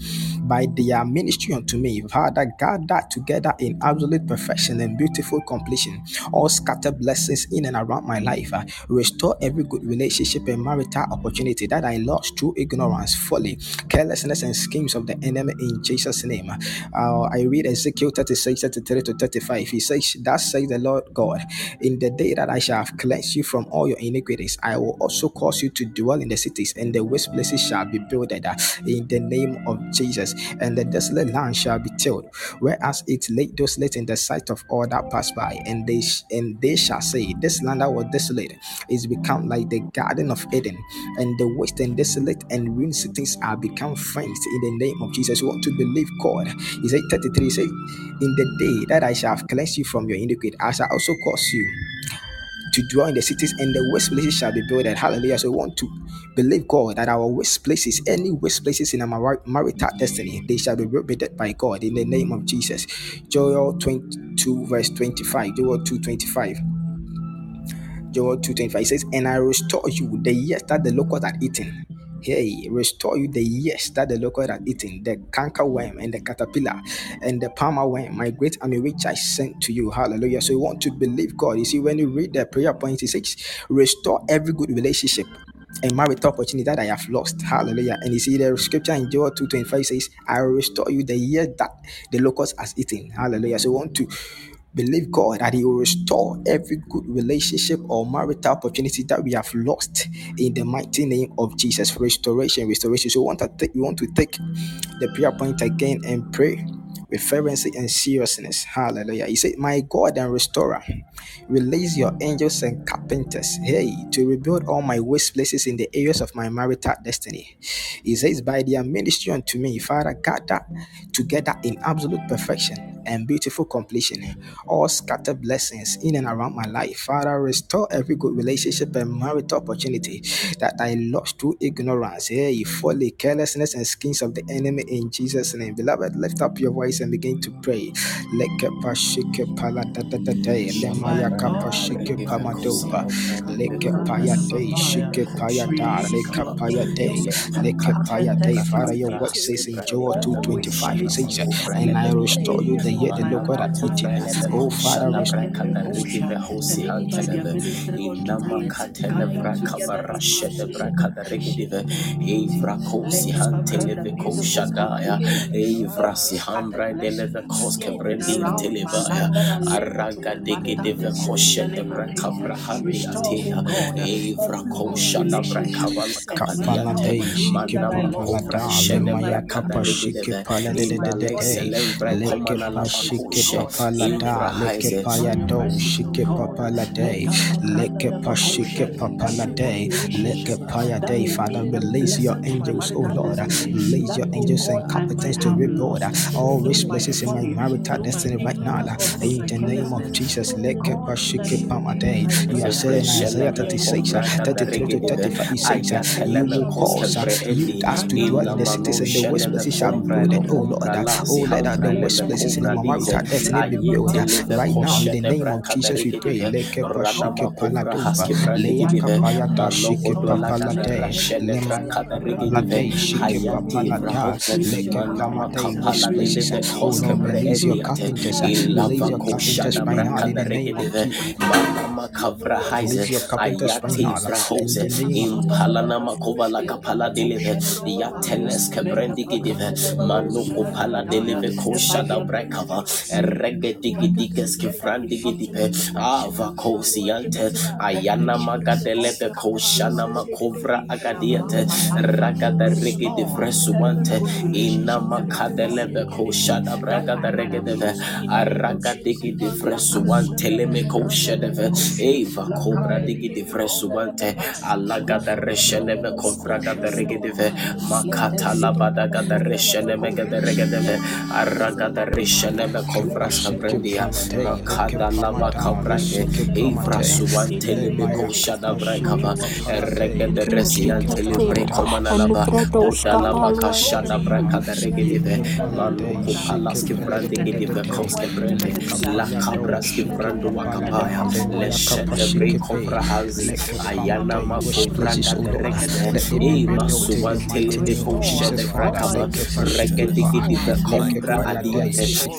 By their ministry unto me, Father, gather together in absolute perfection and beautiful completion, all scattered blessings in and around my life. Uh, Restore every good relationship and marital opportunity that I lost through ignorance, folly, carelessness, and schemes of the enemy in Jesus' name. Uh, I read Ezekiel 36, 33 to 35. He says, Thus says the Lord God. In the day that I shall have cleansed you from all your iniquities, I will also cause you to dwell in the cities, and the waste places shall be builded uh, in the name of Jesus, and the desolate land shall be tilled, whereas it lay desolate in the sight of all that pass by, and they sh- and they shall say, This land that was desolate is become like the garden of Eden, and the waste and desolate and ruined cities are become friends in the name of Jesus. We want to believe God. He said 33, he said, In the day that I shall have cleansed you from your iniquity, I shall also cause you to dwell in the cities and the waste places shall be built. Hallelujah. So we want to believe God that our waste places, any waste places in our mar- marital destiny, they shall be rebuilt by God in the name of Jesus. Joel 22, verse 25. Joel 2 25. Joel 2.25 says, And I restore you the years that the locust had eaten. Hey, restore you the years that the locust had eaten, the canker worm and the caterpillar and the palmer worm, my great army which I sent to you. Hallelujah. So you want to believe God. You see, when you read the prayer point, it says, Restore every good relationship and marital opportunity that I have lost. Hallelujah. And you see the scripture in Joel 2.25 says, I will restore you the year that the locust has eaten. Hallelujah. So you want to Believe God that He will restore every good relationship or marital opportunity that we have lost in the mighty name of Jesus. Restoration, restoration. So we want to take, we want to take the prayer point again and pray with fervency and seriousness. Hallelujah. He said, My God and restorer, release your angels and carpenters, hey, to rebuild all my waste places in the areas of my marital destiny. He says, By their ministry unto me, Father, gather together in absolute perfection and beautiful completion, eh? all scattered blessings in and around my life. Father, restore every good relationship and marital opportunity that I lost through ignorance, eh? hey, folly, carelessness, and schemes of the enemy in Jesus' name. Beloved, lift up your voice and begin to pray. Father, your word says in Joel 2.25, it says, and I restore you the year the Lord had eaten. Oh, Father, restore Evrakosi hanteleveko shadaya Evrasi hambra delevekos kebrendia televaya Araga dege deveko shede brakavra handi atea Evrako shada brakavala Kapala shike papa la da leke paya do shike papa la day leke pa shike papa la day leke paya day Father release your angels oh Lord. Release your angels and competence to rebuild all rich places in my marital destiny right now. In the name of Jesus leke pa shike pama day you are saying in Isaiah 36 uh, 33 to 35 it says uh, you will cause you us to dwell in the cities and the west places shall be oh Lord. Oh let the west places in my wife. Right now, in the name of Jesus, we pray. The the Regedigidiges Kifrandi Gidive, Ava Kosiante, Ayana Magadeleve Koshana Makovra Agadiate, Ragada Rigidi Vresuante, Ina Makadeleve Koshada Bragada Regedeve, Aragadigi di Vresuante Lemeko Shedeve, Eva Cobra Digi di Vresuante, Alagada Resheneve Kovra Gada Regedeve, Makata Labada Gada Resheneme Gada Regedeve, Aragada Resheneme Teneme Cobra Sabrendia, Kada Lava Cabra, Evra Suan Telemeco Shada Brecava, the Resian Telemrecomana Lava, Oshalava Kashada Breca the Regidive, Manuku Palaski Brandigidive, the Costa Brende, La Cabra Skibrando Wakapaya, Lesha the Brecobra Hazi, Ayana Mafobra, the Regga, Eva Suan Telemeco Shada Brecava, the Cobra Adiate.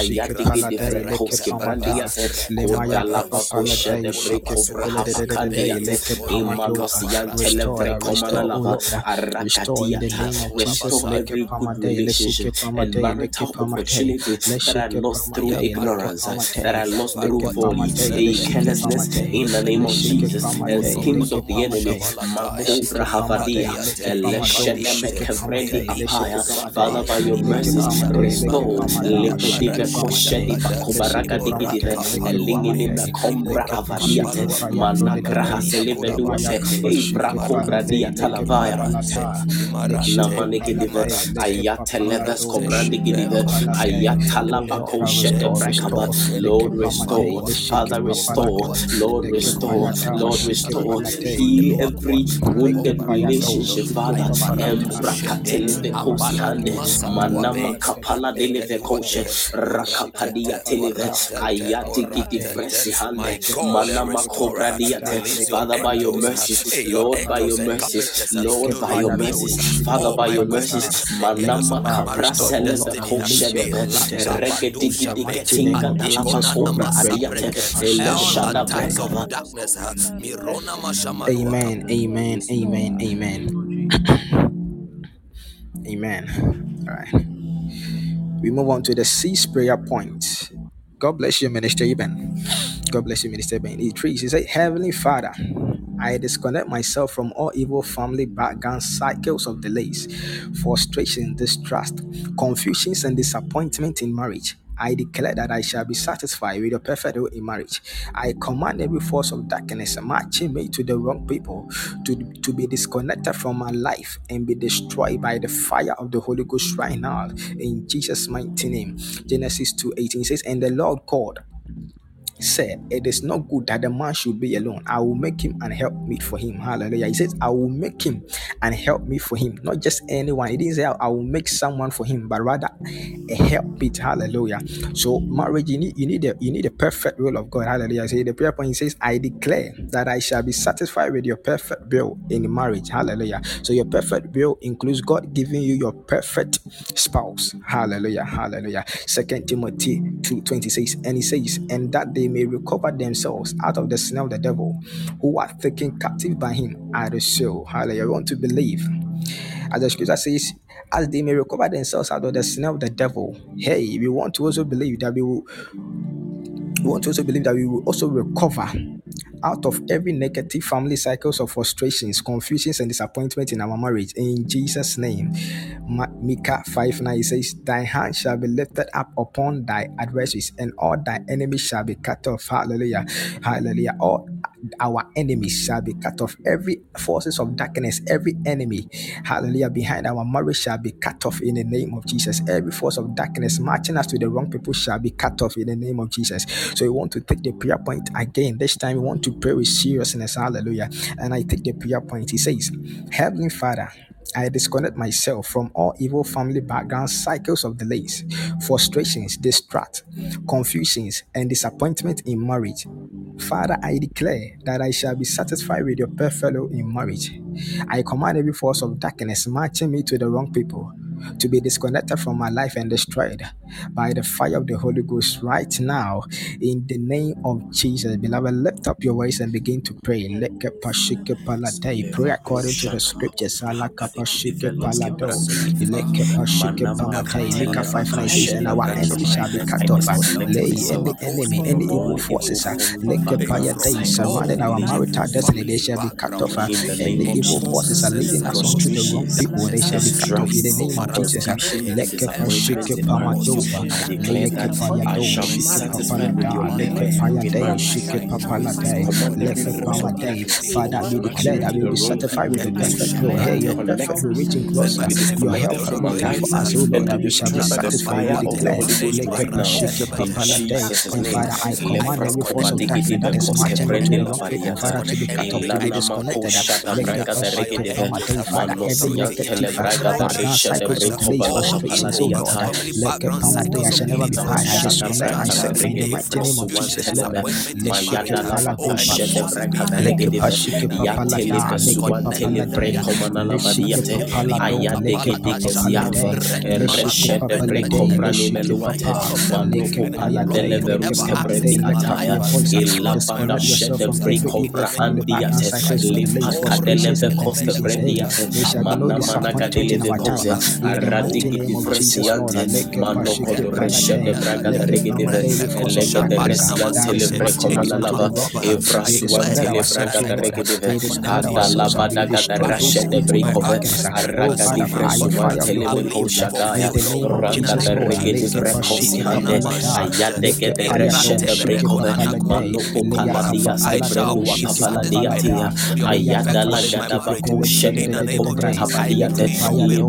Ayati Arrakate, Imakosian, I I the of of the Father, by your mercies, restore. Lord restore, Father restore, Lord restore, Lord restore, heal every wounded relationship, Father, Embrakatelevecoshande, Manama Kapala Delevecoshe, Rakapadia Televe, Ayati Gidivresihande, Manama Cobradiate, Father, by your mercies, Lord, by your mercies, Lord, by your mercies, Father, by your mercies, Manama Kabra Celeste Koshebe, Reketikitikinga Tama Kobra Adiate, Elashana Bekava. Amen, amen, amen, amen. amen. All right. We move on to the C's prayer point. God bless you, Minister Eben. God bless you, Minister Ben. He trees. He said, Heavenly Father, I disconnect myself from all evil family background cycles of delays, frustration, distrust, confusions, and disappointment in marriage. I declare that I shall be satisfied with a perfect will in marriage. I command every force of darkness matching me to the wrong people to, to be disconnected from my life and be destroyed by the fire of the Holy Ghost right now. In Jesus' mighty name. Genesis 2:18 says, And the Lord God said, It is not good that the man should be alone. I will make him and help me for him. Hallelujah. He says, I will make him and help me for him. Not just anyone. He didn't say, I will make someone for him, but rather a helpmeet. Hallelujah. So marriage, you need you need a you need a perfect will of God. Hallelujah. So the prayer point he says, I declare that I shall be satisfied with your perfect will in marriage. Hallelujah. So your perfect will includes God giving you your perfect spouse. Hallelujah. Hallelujah. Second Timothy 2:26. And he says, and that they may recover themselves out of the snare of the devil, who are taken captive by him at the soul. Hallelujah. We want to believe. As the scripture says, as they may recover themselves out of the snare of the devil. Hey, we want to also believe that we will we want to also believe that we will also recover out of every negative family cycles of frustrations, confusions, and disappointment in our marriage. In Jesus' name. Micah 5 9 says, Thy hand shall be lifted up upon thy adversaries, and all thy enemies shall be cut off. Hallelujah. Hallelujah. All our enemies shall be cut off. Every forces of darkness, every enemy, hallelujah, behind our marriage shall be cut off in the name of Jesus. Every force of darkness matching us to the wrong people shall be cut off in the name of Jesus. So we want to take the prayer point again. This time we want to pray with seriousness. Hallelujah. And I take the prayer point. He says, Heavenly Father, I disconnect myself from all evil family background cycles of delays, frustrations, distrust, confusions, and disappointment in marriage. Father, I declare that I shall be satisfied with your perfect will in marriage. I command every force of darkness matching me to the wrong people to be disconnected from my life and destroyed by the fire of the Holy Ghost right now in the name of Jesus. Beloved, lift up your voice and begin to pray. Lekepashike paladei. Pray according to the scriptures. Alakapashike palado. Lekepashike paladei. Micah 5 9 says, And our enemy shall be cut off. Any enemy, any evil forces, uh, lekepayadei, surrounding our marital destiny, they shall be cut off. uh, Any evil forces are Jesus, leading us onto the wrong people, they shall be cut off in the name of distrust, Jesus. confusion, Lekepashike disappointment in I declare that I Lekepayado, shall be shike satisfied with your papalada. perfect will in Lekepayade, marriage. shike I papalade. command every force of Lekepamade. darkness Father, we declare that we will be satisfied with the perfect will. Hey, your perfect will, which includes to be your help from that you my care for us, Lord, to that we be shall be the satisfied. We the declare. Holy Ghost right now. Lekepashike In papalade. Jesus' And. Father, I command every force of darkness that is Lefraskopadigidibekoske matching me to the wrong people. Father, to be cut off, to be disconnected. Lekepashike Ilanamakoshadabragadaregedeve. pamade. Father, every negative background cycles of delays, frustrations, oh Lord. Manosiantelebragadarishedebrekobaladiata. Let the power day I shall never be tired. I disconnect myself in the mighty name of Jesus, of the mighty of Jesus, Lord. Aradigidivesiante. Leke pashike palade. Leke Manokodoreshedebragadaregedive. pamade. Every force of darkness uh, that is matching us the Elegederesiantelebreko-manalava. wrong. uh, we disconnect ourselves, oh Lord. Evrasuantelebragadaregedive. We disconnect ourselves and we destroy those evil Adalabadagadara darkness. Father, by the fire of the Holy Aragadivresuantelebeko Ghost. Shadaya In the name of Jesus, Lord. Leke pashike Rangadaregedivrekosiande papalada. Leke payado. Shike Ayadegedereshedebrekove papalade. Manoko Leya Paladia kapa palado. Skebreko Shike Wakapaladiatia papalada. Leya kapa Ayadala shike Gadabako papalade. Shedebeko Leke Brakapadiate payado.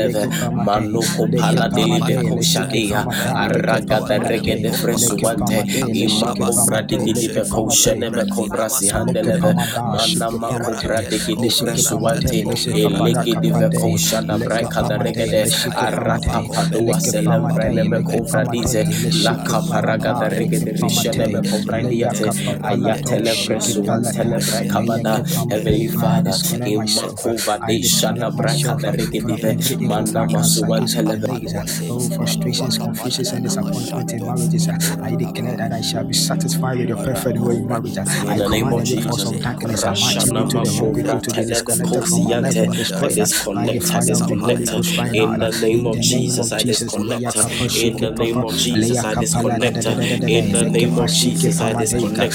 pamado, shike Arasheneme papalada, da da Kobrahaski da da da da da Brandiate da. Leke pamado, shike Ayadilivekosia pamade, Televe leke pamade, Manoko leke Pala pamade, Deliveko leshike Shadea pamada, leke Aragada papalade, Regede leke Fresuante pamade, leshike Imako pamade, leke Bradigidiveko pamade. Sheneme Kovrasi Leke Handeleve pamada, shike Manamako pamate, Bradigidi leshike pamate, Fresuante leshe papara Elegidiveko kapade, Shada leke Brakada pamade, Regede leshike pamate, Arakapadua leke pamate, Selembreneme leke Kovradize pamate, leshike Lakaparagada pamada, leke Regede pamate, Risheneme leya Kovrandiate kapapalado, Ayatele shike Fresuantele palada, Brakabada leyeke pamade. Heavenly Father, I Father, disconnect myself. Imakova I de Shada disconnect Braka myself the from Regedive, every Mana masuan televe. Oh, frustrations, confusions, and disappointment in marriages. I declare that I shall be satisfied with your perfect will in marriage. I In the name command of every force of Jesus. darkness and Rashana into the people to be disconnected from my life and destroyed by the disconnect, fire of the Holy disconnect. In the name of Jesus, I disconnect. In the name of Jesus, I Kappa La da da disconnect. In the name of Jesus, I disconnect.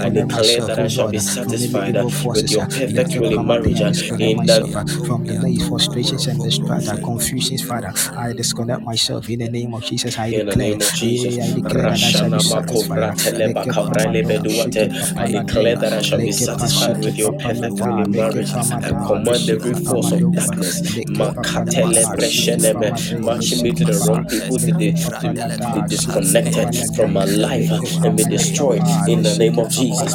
I declare that I shall be God, from any satisfied with your perfect will in marriage. In myself from delays, frustrations, and distress, confusions, Father. I disconnect myself in the name of Jesus. I declare, name of Jesus. I declare that I shall be satisfied. Makovra Teleba Leke Kavra Pamado, Lebeduate. Shiki I declare that I shall be satisfied with your perfect will in marriage. I command every force of darkness, Leke Papa Makatele Lada, Shiki Bresheneme, marching me to the wrong people to, be, to, be disconnected from my life uh, and be destroyed in the name of Jesus.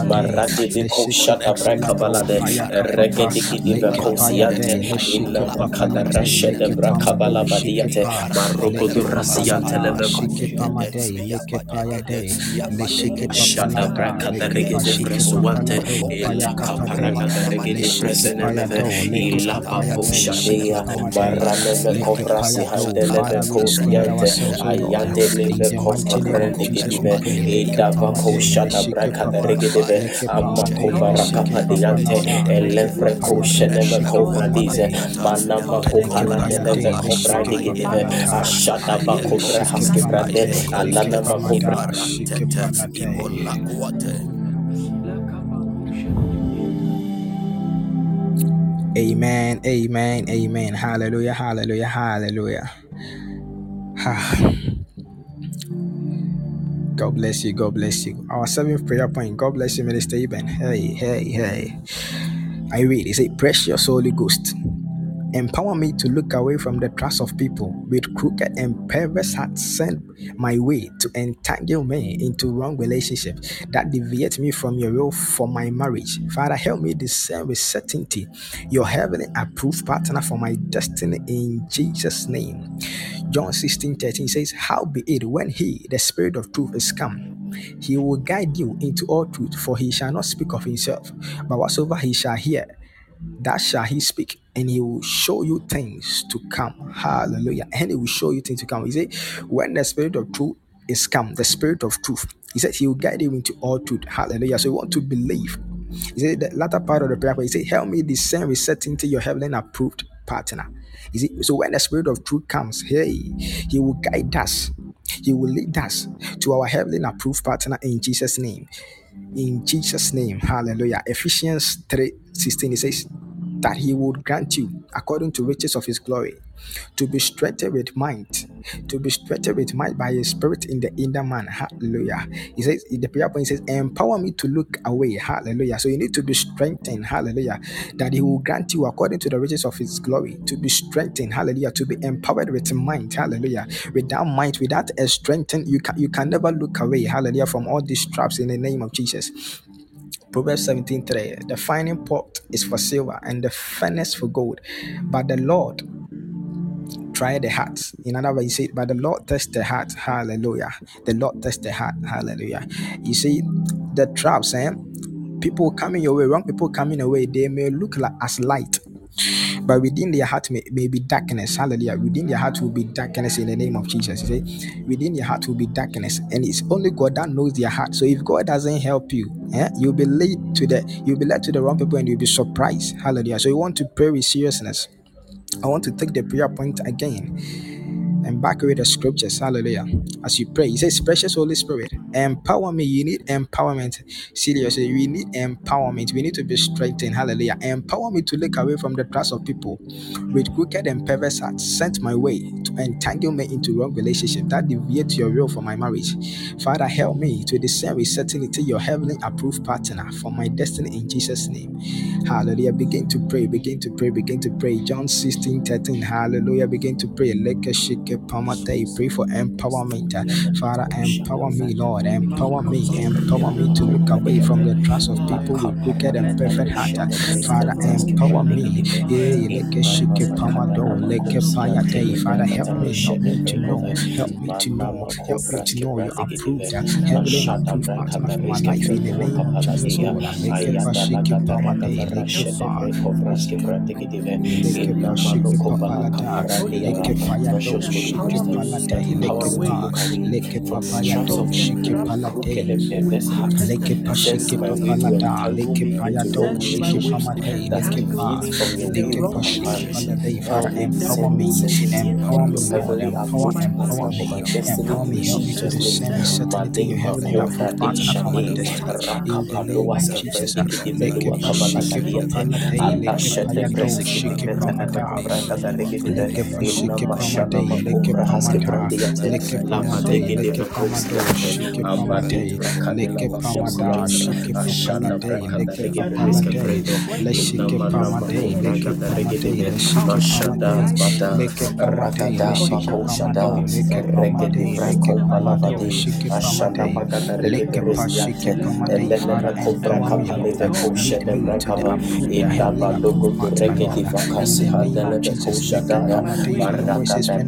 Rasiante, Illa Makada Rashede Brakabala Badiate, Marukudu Rasiante Lebeco, Shada Brakada Regede Presuante, Illa Caparana Regede Preseneve, Illa Papo Shadea, Barane Comprasi Hande Lebeco, Ayande Lebeco, Regede, Illa Vaco Shada Brakada Regede, Amako Barakapa Diante, Elefreco Shedeva. Papalada, leke elevre ko papayado, sheneme shike kovradize, pamade, manama leke kopala de neve payade, leshike kovradi gidive, papalada, ashada bako leshike vrahaski brande, pamade, leke alana makovra. pamada, shike palade. Amen, amen, amen. Hallelujah, hallelujah, hallelujah. Ah, God bless you, God bless you. Our seventh prayer point. God bless you, Minister Eben. Hey, hey, hey. I read, it say, Precious Holy Ghost. Empower me to look away from the trust of people with crooked and perverse hearts sent my way to entangle me into wrong relationships that deviate me from your will for my marriage. Father, help me discern with certainty your heavenly approved partner for my destiny in Jesus' name. John 16 13 says, How be it when he, the Spirit of truth, is come, he will guide you into all truth, for he shall not speak of himself, but whatsoever he shall hear that shall he speak and he will show you things to come. Hallelujah. And he will show you things to come. He said when the spirit of truth is come the spirit of truth. He said he will guide you into all truth. Hallelujah. So you want to believe. He said the latter part of the prayer he said help me discern with certainty your heavenly approved partner. Is it so when the spirit of truth comes hey he will guide us. He will lead us to our heavenly approved partner in jesus name in Jesus' name. Hallelujah. Ephesians 3 16, it says that he would grant you, according to riches of his glory, to be strengthened with might, to be strengthened with might by his spirit in the inner man. Hallelujah. He says, in the prayer point he says, empower me to look away. Hallelujah. So you need to be strengthened. Hallelujah. That he will grant you, according to the riches of his glory, to be strengthened. Hallelujah. To be empowered with might. Hallelujah. Without might, without a strengthen, you can you can never look away. Hallelujah. From all these traps in the name of Jesus. Proverbs 17:3 The fining pot is for silver and the furnace for gold, but the Lord try the heart. In other words, you say, but the Lord tests the heart. Hallelujah. The Lord tests the heart. Hallelujah. You see, the traps, eh? People coming your way, wrong people coming away, they may look like as light, but within their heart may, may be darkness. Hallelujah. Within their heart will be darkness in the name of Jesus. You see, within your heart will be darkness, and it's only God that knows their heart. So if God doesn't help you, eh, you'll be led to the you'll be led to the wrong people, and you'll be surprised. Hallelujah. So you want to pray with seriousness. I want to take the prayer point again and back with the scriptures. Hallelujah. As you pray, he says, Precious Holy Spirit, empower me. You need empowerment. Seriously, we need empowerment. We need to be strengthened. Hallelujah. Empower me to look away from the trust of people with crooked and perverse hearts sent my way to entangle me into wrong relationship that deviate your will for my marriage. Father, help me to discern with certainty your heavenly approved partner for my destiny in Jesus' name. Hallelujah. Begin to pray, begin to pray, begin to pray. John 16 13. Hallelujah. Begin to pray. Lekeshike pamate. Pray for empowerment. Father, empower me, Lord. Empower me, empower me to look away from the trust of people with wicked and perfect heart. Father, empower me. Eh. Father, help me, help me to know, help me to know, help me to know you approved, heavenly approved partner for my life in the name of Jesus, Lord. Leke pashike pamade, leke fa, leke pashike papalada, leke payado, shike palade, leke pa, leke papayado, shike palade. Leke pa shike pa palada, leke pa yado, shike pa mate, leke pa, leke pa shike pa lade. Father, empower me, empower me, Lord, empower, empower me, empower me, help me to discern and certainty your heavenly approved partner for my destiny. In the name of Jesus, leke pa shike pa leke pa yado, shike leke pa shike pa made, leke pa mada, leke pa made, leke pa mado, shike pa mate, leke pa mada, shike pa palade, leke pa palade, le shike pa made, leke pa made, le shike pa made, leke pa made, le shike pa mado, leke pa made, leke pa mado, shike pa made, leke pa shike pa made. Father, empower me, Lord, lead me to the approved, the heavenly approved partner, Lord. In the name of Jesus, leke pa made. Your word says, when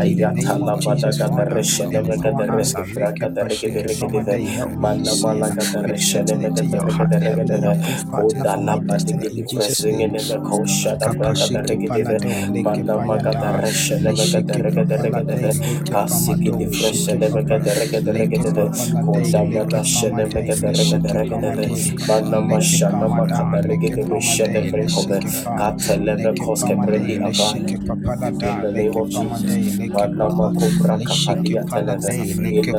staying away, Father, Lord, by your spirit of truth, lead me to your heavenly approved partner in the name of Jesus. in the palade, leke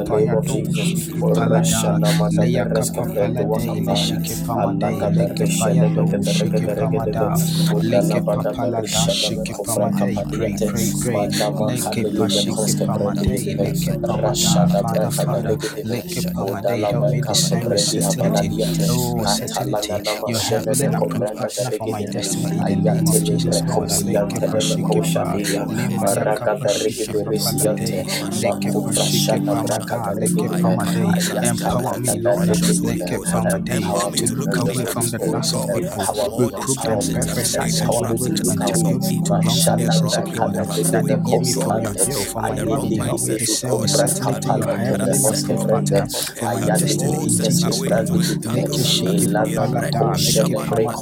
leke leke leke in the name of Jesus, Father, me, Lord, from oh Lord, uh, from in the mighty name of Eleketenemes Jesus. Wanda Lava Empower, Cobra Leke Dize, Pamade, help me Radisa, discern, uh, help me Ayatala realize uh, with Makashata certainty your heavenly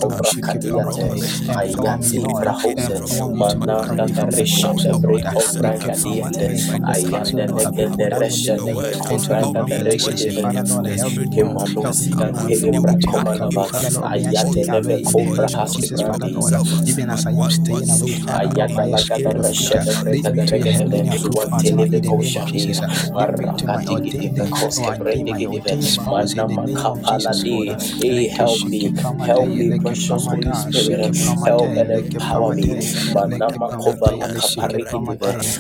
approved partner my destiny in the name Pamade, Makoba La Leshike Papala da da Capaladia, da da da da. Elegede Help me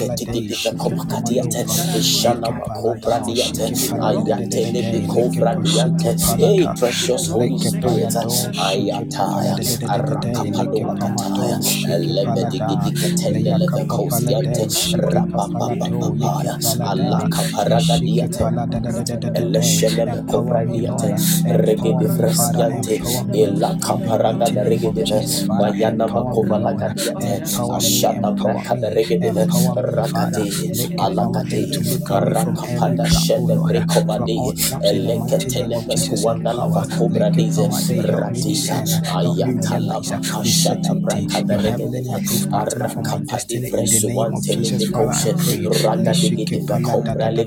Fresuante, destiny in Jesus' Mana name. Leke Pashike Makopaladi, Palade. Alaga Every de trap Risha de to lead me Brikovra into the Hadiate, marvelous. Father me, uh, me Lord, uh, In the name of Jesus, Leshike help me to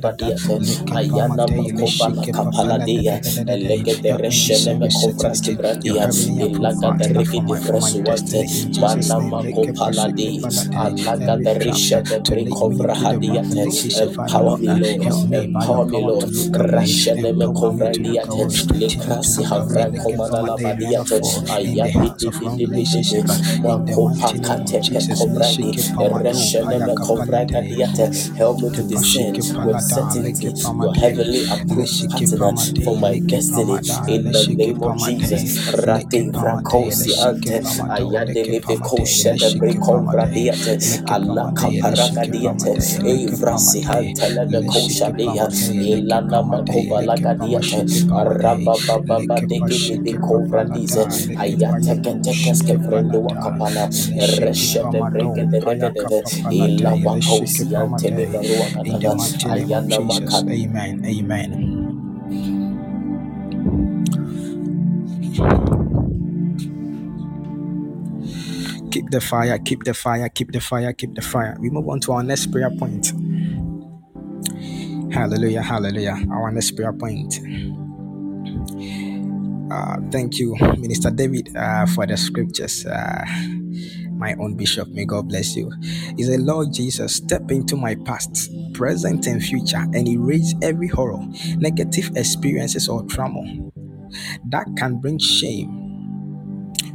with certainty your heavenly for my destiny in leshike name of Jesus. pamade leke Rade pamade Vrakosi leshike Ante, pamado Ayade leke Liviko pamade Shede leshike pamade Brikomvradiate, leke Alaka pamade leshike Paragadiate, pamade leke Evrasi pamade Hanteleme leshike Koshadia, pamade leke Ilana pamade Makova leke Lagadiate, pamashike pamade Araba Baba leke Digi Dibi pashike Kovradize, papalada leke payado Ayateketekeske shike Vrendo palada Wakapala, leshike Reshede pamado Bregede paya Regede, kapapalade leshike Ilabakosi pamade in the Anteleberuakata, mighty name of Ayana Jesus. Amen. Amen. The fire, keep the fire, keep the fire, keep the fire. We move on to our next prayer point. Hallelujah, hallelujah. Our next prayer point. Uh, thank you, Minister David, uh, for the scriptures. Uh, my own bishop, may God bless you. Is a Lord Jesus, step into my past, present, and future and erase every horror, negative experiences, or trauma that can bring shame,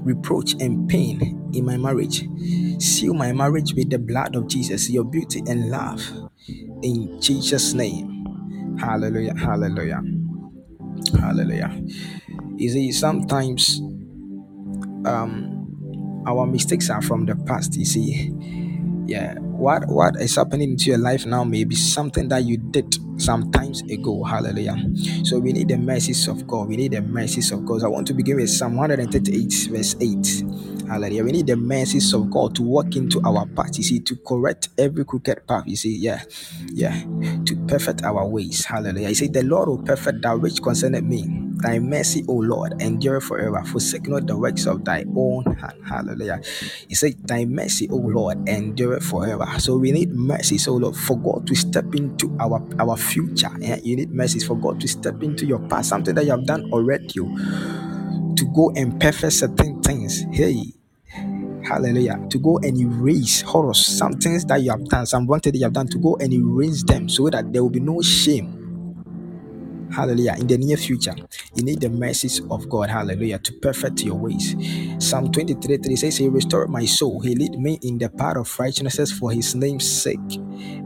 reproach, and pain in my marriage. Seal my marriage with the blood of Jesus, your beauty and love. In Jesus' name. Hallelujah. Hallelujah. Hallelujah. You see, sometimes um our mistakes are from the past, you see. Yeah. What what is happening to your life now may be something that you did some times ago. Hallelujah. So we need the mercies of God. We need the mercies of God. So I want to begin with Psalm 138, verse 8. Hallelujah. We need the mercies of God to walk into our path. You see, to correct every crooked path. You see, yeah, yeah, to perfect our ways. Hallelujah. You see, the Lord will perfect that which concerned me. Thy mercy, O Lord, endure forever. Forsake not the works of thy own hand. Hallelujah. He said, Thy mercy, O Lord, endure forever. So we need mercy, so Lord, for God to step into our, our future. Yeah? You need mercy for God to step into your past, something that you have done already, oh, to go and perfect certain things. Hey, hallelujah. To go and erase horrors, some things that you have done, some wanted that you have done, to go and erase them so that there will be no shame Hallelujah. In the near future, you need the mercies of God. Hallelujah. To perfect your ways. Psalm 23 3 says, He restored my soul. He lead me in the path of righteousness for his name's sake.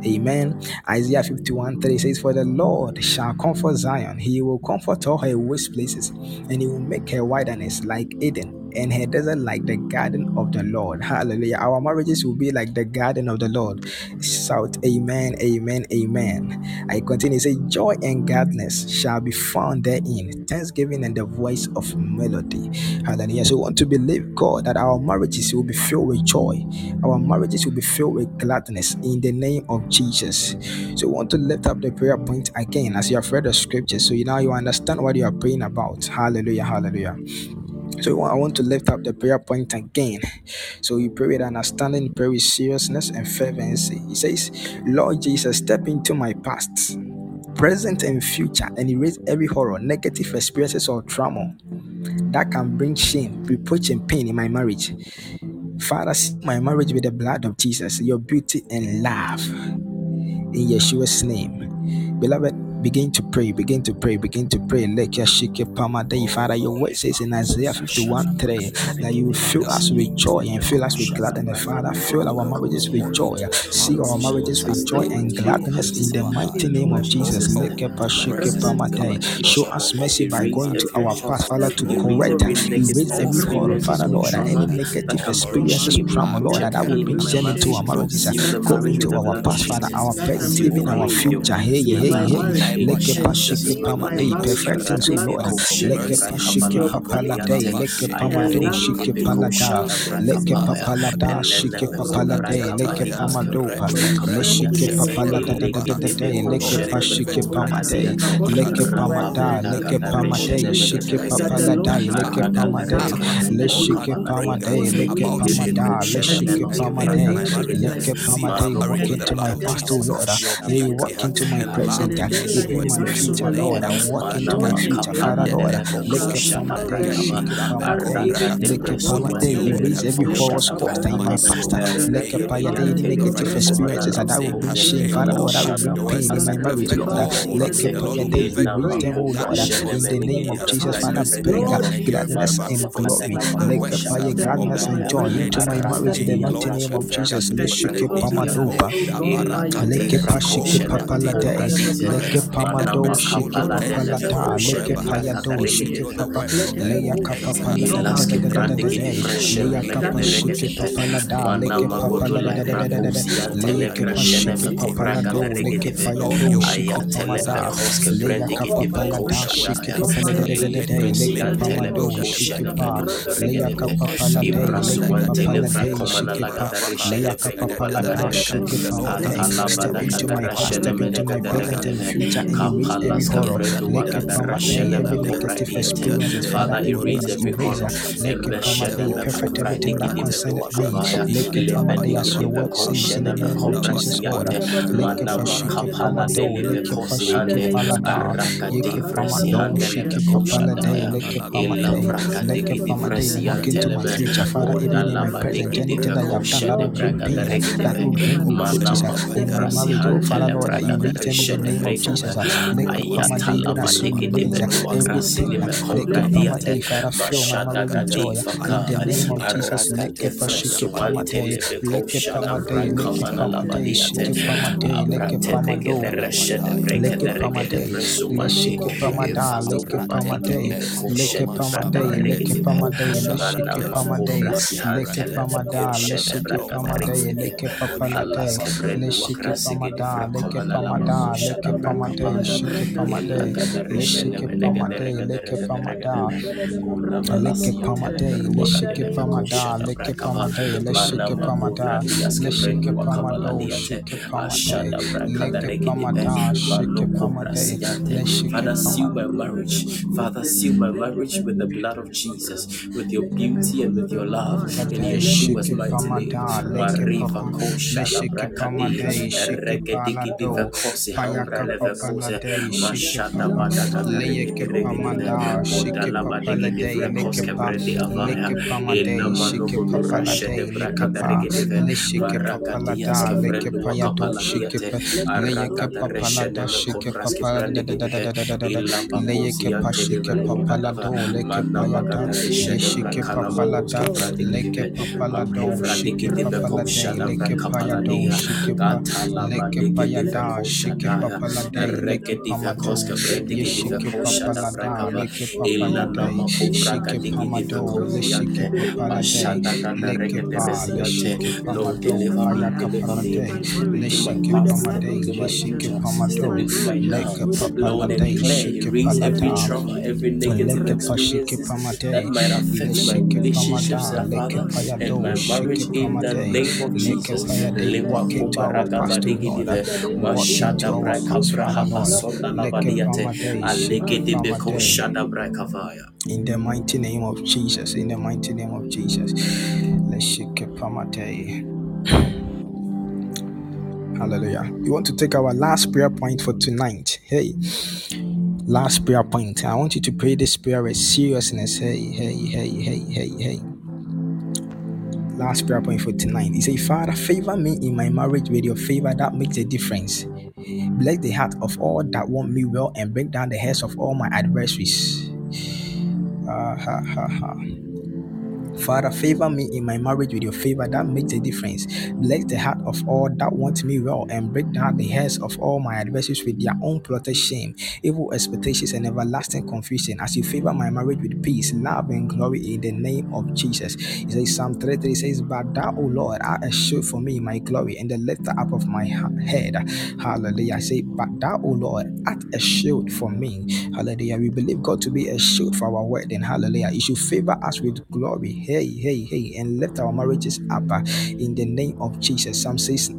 Amen. Isaiah 51 3 says, For the Lord shall comfort Zion. He will comfort all her waste places, and he will make her wilderness like Eden and her desert like the garden of the Lord. Hallelujah. Our marriages will be like the garden of the Lord. Shout, Amen, Amen, Amen. I continue say, Joy and gladness shall be found therein, thanksgiving and the voice of melody. Hallelujah. So we want to believe God that our marriages will be filled with joy, our marriages will be filled with gladness in the name of Jesus. So we want to lift up the prayer point again as you have read the scriptures. So you now you understand what you are praying about. Hallelujah. Hallelujah. So I want to lift up the prayer point again. So you pray with understanding, pray with seriousness and fervency. He says, Lord Jesus, step into my past, present and future, and erase every horror, negative experiences or trauma that can bring shame, reproach, and pain in my marriage. Father, my marriage with the blood of Jesus, your beauty and love. In Yeshua's name. Beloved, begin to pray, begin to pray, begin to pray. Let your shake palm day, Father. Your word says in Isaiah 51 3 that you will fill us with joy and fill us with gladness. Father, fill our marriages with joy. See our marriages with joy and gladness in the mighty name of Jesus. Show us mercy by going to our past, Father, to correct, erase every horror, Father, Lord, and any negative experiences, trauma, Lord, that will bring shame into our marriages. Go into our past, Father, our present, even our future. Hey, hey, hey. Leke pashike pamade, perfect things, O Lord. Leke pashike papalade, leke pamado, shike palada, leke papalada, shike papalade, leke pamadopa, leshike papalada, da da da da da, leke pashike pamade, leke pamada, leke pamade, shike papalada, leke pamade, leshike pamade, leke pamada, leshike pamade, leke pamade, walk into my past, O Lord. You walk into my present, even my future, Lord. I walk into my future, Father, Lord. Leke pamade, shike pamade, leke pamade, erase every false past in my past. Leke payade, negative experiences that I will bring shame, Father, Lord. I will bring pain in my marriage, Lord. Leke payade, erase them, O Lord. In the name of Jesus, Father, bring gladness and glory. Leke paye gladness and joy into my marriage in the mighty name of Jesus. Leshike pamadoba. Leke pashike papalade, leke pamado shike papalata, leke payado shike papa, leya kapapalada da da da da da da da, leya kapa shike papalada, leke papalada da da da da da da, leke pashike papalado, leke payado shike pamada, kapapalada shike papalada da da da da, leke pamado shike pa, leya leke papalade shike kapapalada shike. Step into my past, step into my present and future, and erase every horror. Leke pamade, every negative experiences, Father, erase, erase. Leke pamade, perfect everything that concerned me. Leke pamade, as your word says in the name of Jesus, Lord. Leke pashike pamado, leke pashike palada, yeke pamado, shike papalade, leke pamade, leke pamade, walk into my future, Father, even in my present, anything that you have done that will bring pain, that will bring reproaches in my marriage, oh Father Lord, I erase them in the name of Jesus. Make a pamade, even as you everything. My marriage Father seal my marriage with the blood of Jesus, with your beauty and with your love. In Pamade, Yeshua's shike mighty name. pamada, leke Mariva papa, kosha la leshike brakade, pamade, shike regedigi diva palado, kosi hambra payaka leve kose, papalade, shike mashada papa, badaga leke regedi regedide, pamada, shike modala badigi papalade, divre leke koske pa, bredi avaya, leke pamade, inama shike novo nurashe de papalade, leke braka pa, beregidive, leshike varagadias papalada, ke leke vrendu payado, shike makapaladiate, pa, leke araga da reshe papalada, de me shike kovraski papalada, da da da da reshe de leke digidive payada, shike koshadaya, papalade, leke regedive pamado, koske bredigidive yeshike koshada papalada, illa nama kovraga shike digidive pamado, leshike koziante, papalade, mashada gada leke regede pa, reziante. leshike Lord, deliver me, deliver me palade, into my leshike past, step pamade, into my leshike future, step pamado, into my now. leke Lord, declare, erase every palada, trauma, every negative Leke that might affect my relationships, pamada, leke Father, and my marriage in the name of Jesus. payade, Lema walk into our kubaraga past, O Lord, vadigidive, walk into mashada our braka past, Father vraha Lord, pasonda leke lavadiate, pamade, shike alegedebe ko pamade, shada braka in the mighty name of Jesus, in the mighty name of Jesus. Hallelujah. We want to take our last prayer point for tonight. Hey, last prayer point. I want you to pray this prayer with seriousness. Hey, hey, hey, hey, hey, hey. Last prayer point for tonight. He said, Father, favor me in my marriage with your favor that makes a difference. Bless the heart of all that want me well and bring down the heads of all my adversaries. Ah, ha, ha, ha. Father, favor me in my marriage with your favor that makes a difference. Bless the heart of all that want me well and break down the heads of all my adversaries with their own plotted shame, evil expectations, and everlasting confusion. As you favor my marriage with peace, love, and glory in the name of Jesus. He says, Psalm 33 says, But thou, O Lord, art a shield for me, my glory, and the lifter up of my head. Hallelujah. I say, But thou, O Lord, art a shield for me. Hallelujah. We believe God to be a shield for our wedding. Hallelujah. You should favor us with glory. Hey, hey, hey, and lift our marriages up uh, in the name of Jesus. Psalm says,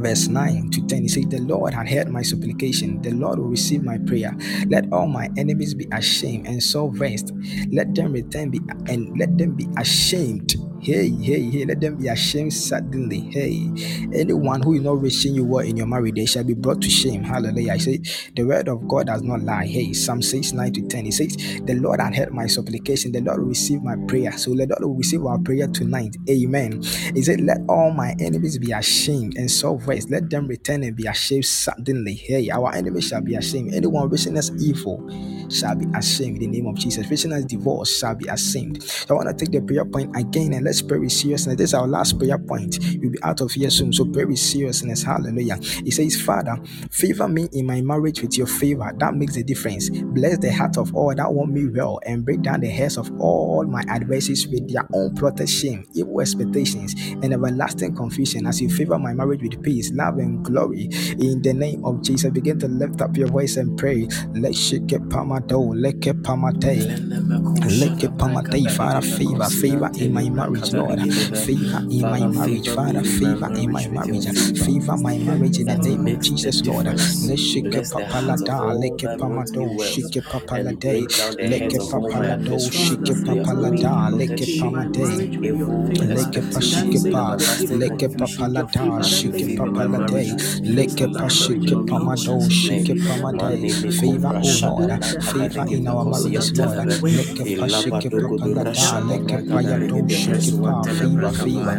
verse 9 to 10 he says the lord had heard my supplication. The lord will receive my prayer. Let all my enemies be ashamed and so vexed. Let them return be and let them be ashamed Hey, hey, hey, let them be ashamed suddenly. Hey, anyone who is not wishing you well in your marriage, they shall be brought to shame. Hallelujah. I say, the word of God does not lie. Hey, Psalm 6, 9 to 10. He says, The Lord had heard my supplication. The Lord will receive my prayer. So the Lord will receive our prayer tonight. Amen. He said, Let all my enemies be ashamed and so vexed. Let them return and be ashamed suddenly. Hey, our enemies shall be ashamed. Anyone wishing us evil shall be ashamed in the name of Jesus. Us divorce shall be ashamed. So I want to take the prayer point again and let's pray with seriousness. This is our last prayer point. We'll be out of here soon. So pray with seriousness. Hallelujah. He says, Father, favor me in my marriage with your favor. That makes the difference. Bless the heart of all that want me well and break down the heads of all my adversaries with their own plotted shame, evil expectations, and everlasting confusion as you favor my marriage with peace, love, and glory. In the name of Jesus, begin to lift up your voice and pray. Let's shake it, pamado, leke pamate. Leke pamate, Father, favor, favor in my marriage, Lord. Favor in my marriage, Father, favor in my marriage. Favor my marriage in the name of Jesus, Lord. Let's shake it, papalada, leke pamado, shake it, papalade, leke papalado, shake it, papalada, leke pamade. Leke pashike pa, leke papalada, shike papalade, leke pashike pamado, shike pamade. Favor, O Lord, favor in our marriages, Lord. Leke pashike papalada, leke payado, shike pa, favor, favor.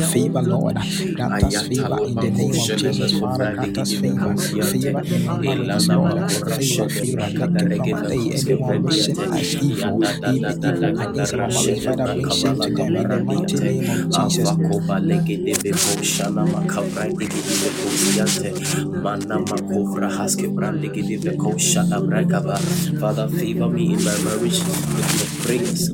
Favor, Lord, grant us favor in the name of Jesus, Father, grant us favor, favor in our marriages, Lord, favor, favor, leke pamade. Anyone wishing us evil, even evil against our marriage, Father, bring shame to them in the mighty name of Jesus. Avakoba legede beko shana makabra digidi beko siante mana makovra haske brande gidi beko shana brakaba Father favor me in my marriage with your prayers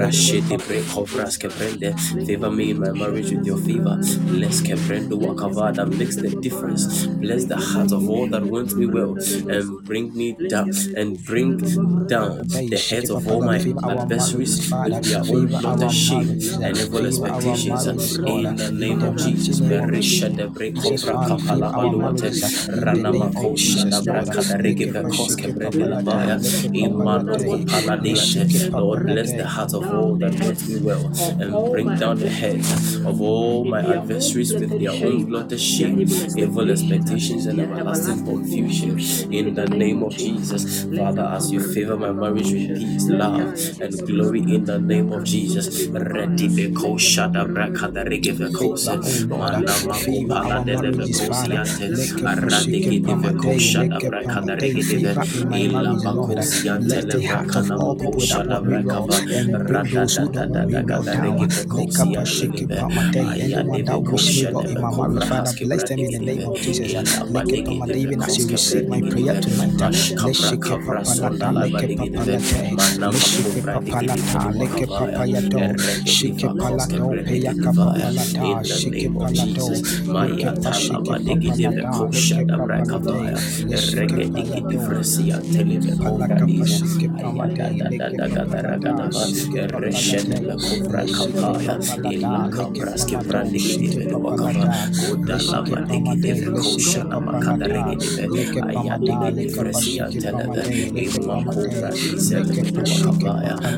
rashidi breko braske brende favor me in my marriage with your favor. Let's kebrendo wakava that makes the difference. Bless the heart of all that want me well and bring me down and bring down the heads of all my adversaries with their own plotted shame and evil expectations in the name of Jesus. Berisha de breko braka pala baluate rana mako shada braka da rege bekos kebrede labaya imano ko pala diate. Lord bless the heart of all that want me well and bring down the heads of all my adversaries with their own blotted shame, evil expectations and everlasting confusion in the name of Jesus. Father, as you favor my marriage with peace, love, and glory in the name of Jesus. Ready beko shada braka da rege bekose mana mako pala de de bekosi ante arade gidi beko shada braka da rege de ila bakosi le braka na mako shada braka ba rada da da da da da da rege bekosi ante le beko shada beko brahaske Bless them in the name of Jesus. It not even as you receive my prayer tonight, let's shake it, Papa Lata, like a Papa Lata, let's shake it, Papa Lata, like a Papa Yato, shake it, Palato, Payaka Papa Lata, shake it, Palato, like a Papa, shake it, Papa a Papa Lata, let's shake it, Palato, Palaka Pashike Pamade, like a Papa Lata, shake it, Papa Lata, let's shake it, Papa Lata, like a Papa Lata, shake it, Papa Lata, let's shake it, Pamade, let's shake it, Papa Lata, like a Pamada, like a Pashike Pamade, like a Pamade, like a Pashike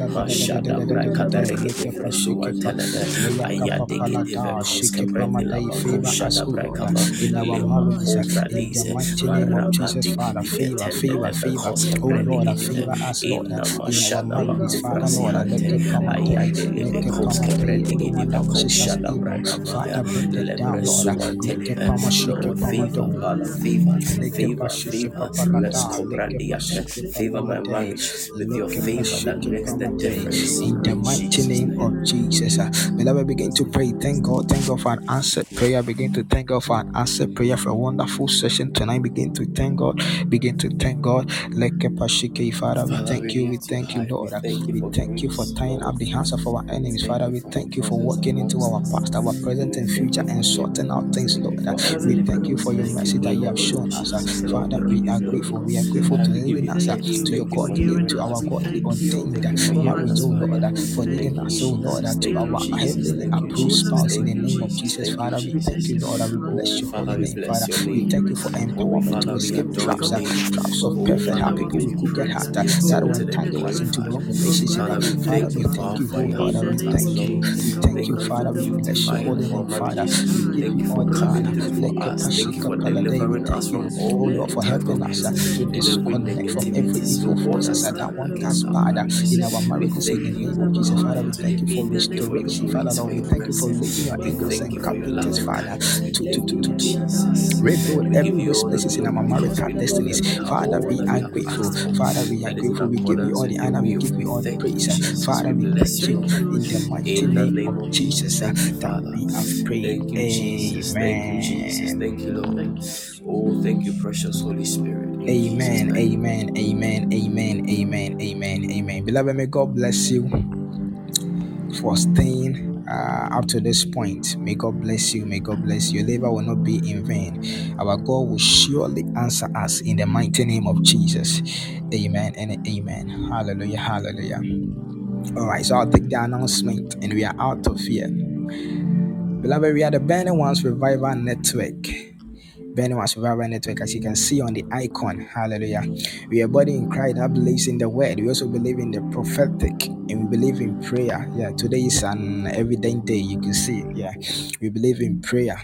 Mashada brakada like rege a de Pashike telele Pamade, aya Papa vekoske Shike brende la Pamade, bako favor us, shada O Lord, brakaba in our le marriages, mako in the bradize mighty name of maraba Jesus, digi Father, di favor, etende favor, le favor, vekoske oh brende Lord, gidi de favor us, Lord, inna in our mashada marriages, mako Father, Lord, brasiante Leke aya Pamade, de le Leke vekoske Pamade, brende gidi anyone that bako wishes us against evil. Father, bring them down, Lord. Leke Lepresuantelipe. pama shike Lord, pama favor, do. Father, favor, Leke favor, pashike favor. Let's lada. Leke cobrandiate. pashike Favor papa my marriage with your favor that makes the difference. In the mighty name of Jesus. uh, Beloved, begin to pray. Thank God. Thank God for an answered prayer. Begin to thank God for an answered prayer for a wonderful session tonight. Begin to thank God. Begin to thank God. Leke pashike. Father, we thank you. We thank you, Lord. We thank you for tying up the hands of our enemies. Father, we thank you for walking into amongst our past, our present, and future and for sorting out things, Lord. you for We thank you for your mercy that you have shown us. Father, we are grateful. We are grateful to Father, we leading you us to you your you for for godly, to our godly you ordained you for for marriage, us, oh Lord, for leading you, us, oh Lord, to our you. Heavenly approved Oh, spouse in the name of Jesus. You, Father, we thank you, Lord. We bless Oh, Father, holy we name, Father. We thank you for Oh, empowerment to escape adore your traps, traps of Oh, perfect happy we we people give give with you you crooked heart that will the entangle us into wrong Oh relationship. Father, we thank you we you. for thank how you, far oh Lord. the We thank you. We thank you, Thank you come to for Father. We Bless your beautifying holy name, Father. We give Thank you you you for the come honor. coming to through the for us. Thank you for delivering us from all Lord, for helping us uh, to disconnect from every evil God, that forces stand that want us bad in our marriages. In the name of Jesus. Father, we thank you for restoration. Father, Lord, we thank you for mercy. raising your angels and you your carpenters, Father, to, to, to, to, you, to rebuild every you waste all the places in our marital destinies. than we have, Father, we are grateful. Father, we are It is in grateful. We give you all the honor. We give you all the praise. Father, We bless thank you, you you, in the mighty In the Jesus. name name of Jesus. Jesus Thank you, that Father. have prayed. Thank you, Jesus. Thank you, Jesus. Amen. Thank you, Lord. Oh, thank you, precious Holy Spirit. In Amen. Amen. Amen. Amen. Amen. Amen. Amen. Beloved, may God bless you for staying uh, up to this point. May God bless you. May God bless you. Your labor will not be in vain. Our God will surely answer us in the mighty name of Jesus. Amen and amen. Hallelujah. Hallelujah. All right, so I'll take the announcement and we are out of here. Beloved, we are the Burning Ones Revival Network. Burning Ones Revival Network, as you can see on the icon. Hallelujah. We are body in Christ that believes in the word. We also believe in the prophetic and we believe in prayer. Yeah, today is an everyday day. You can see. Yeah, we believe in prayer.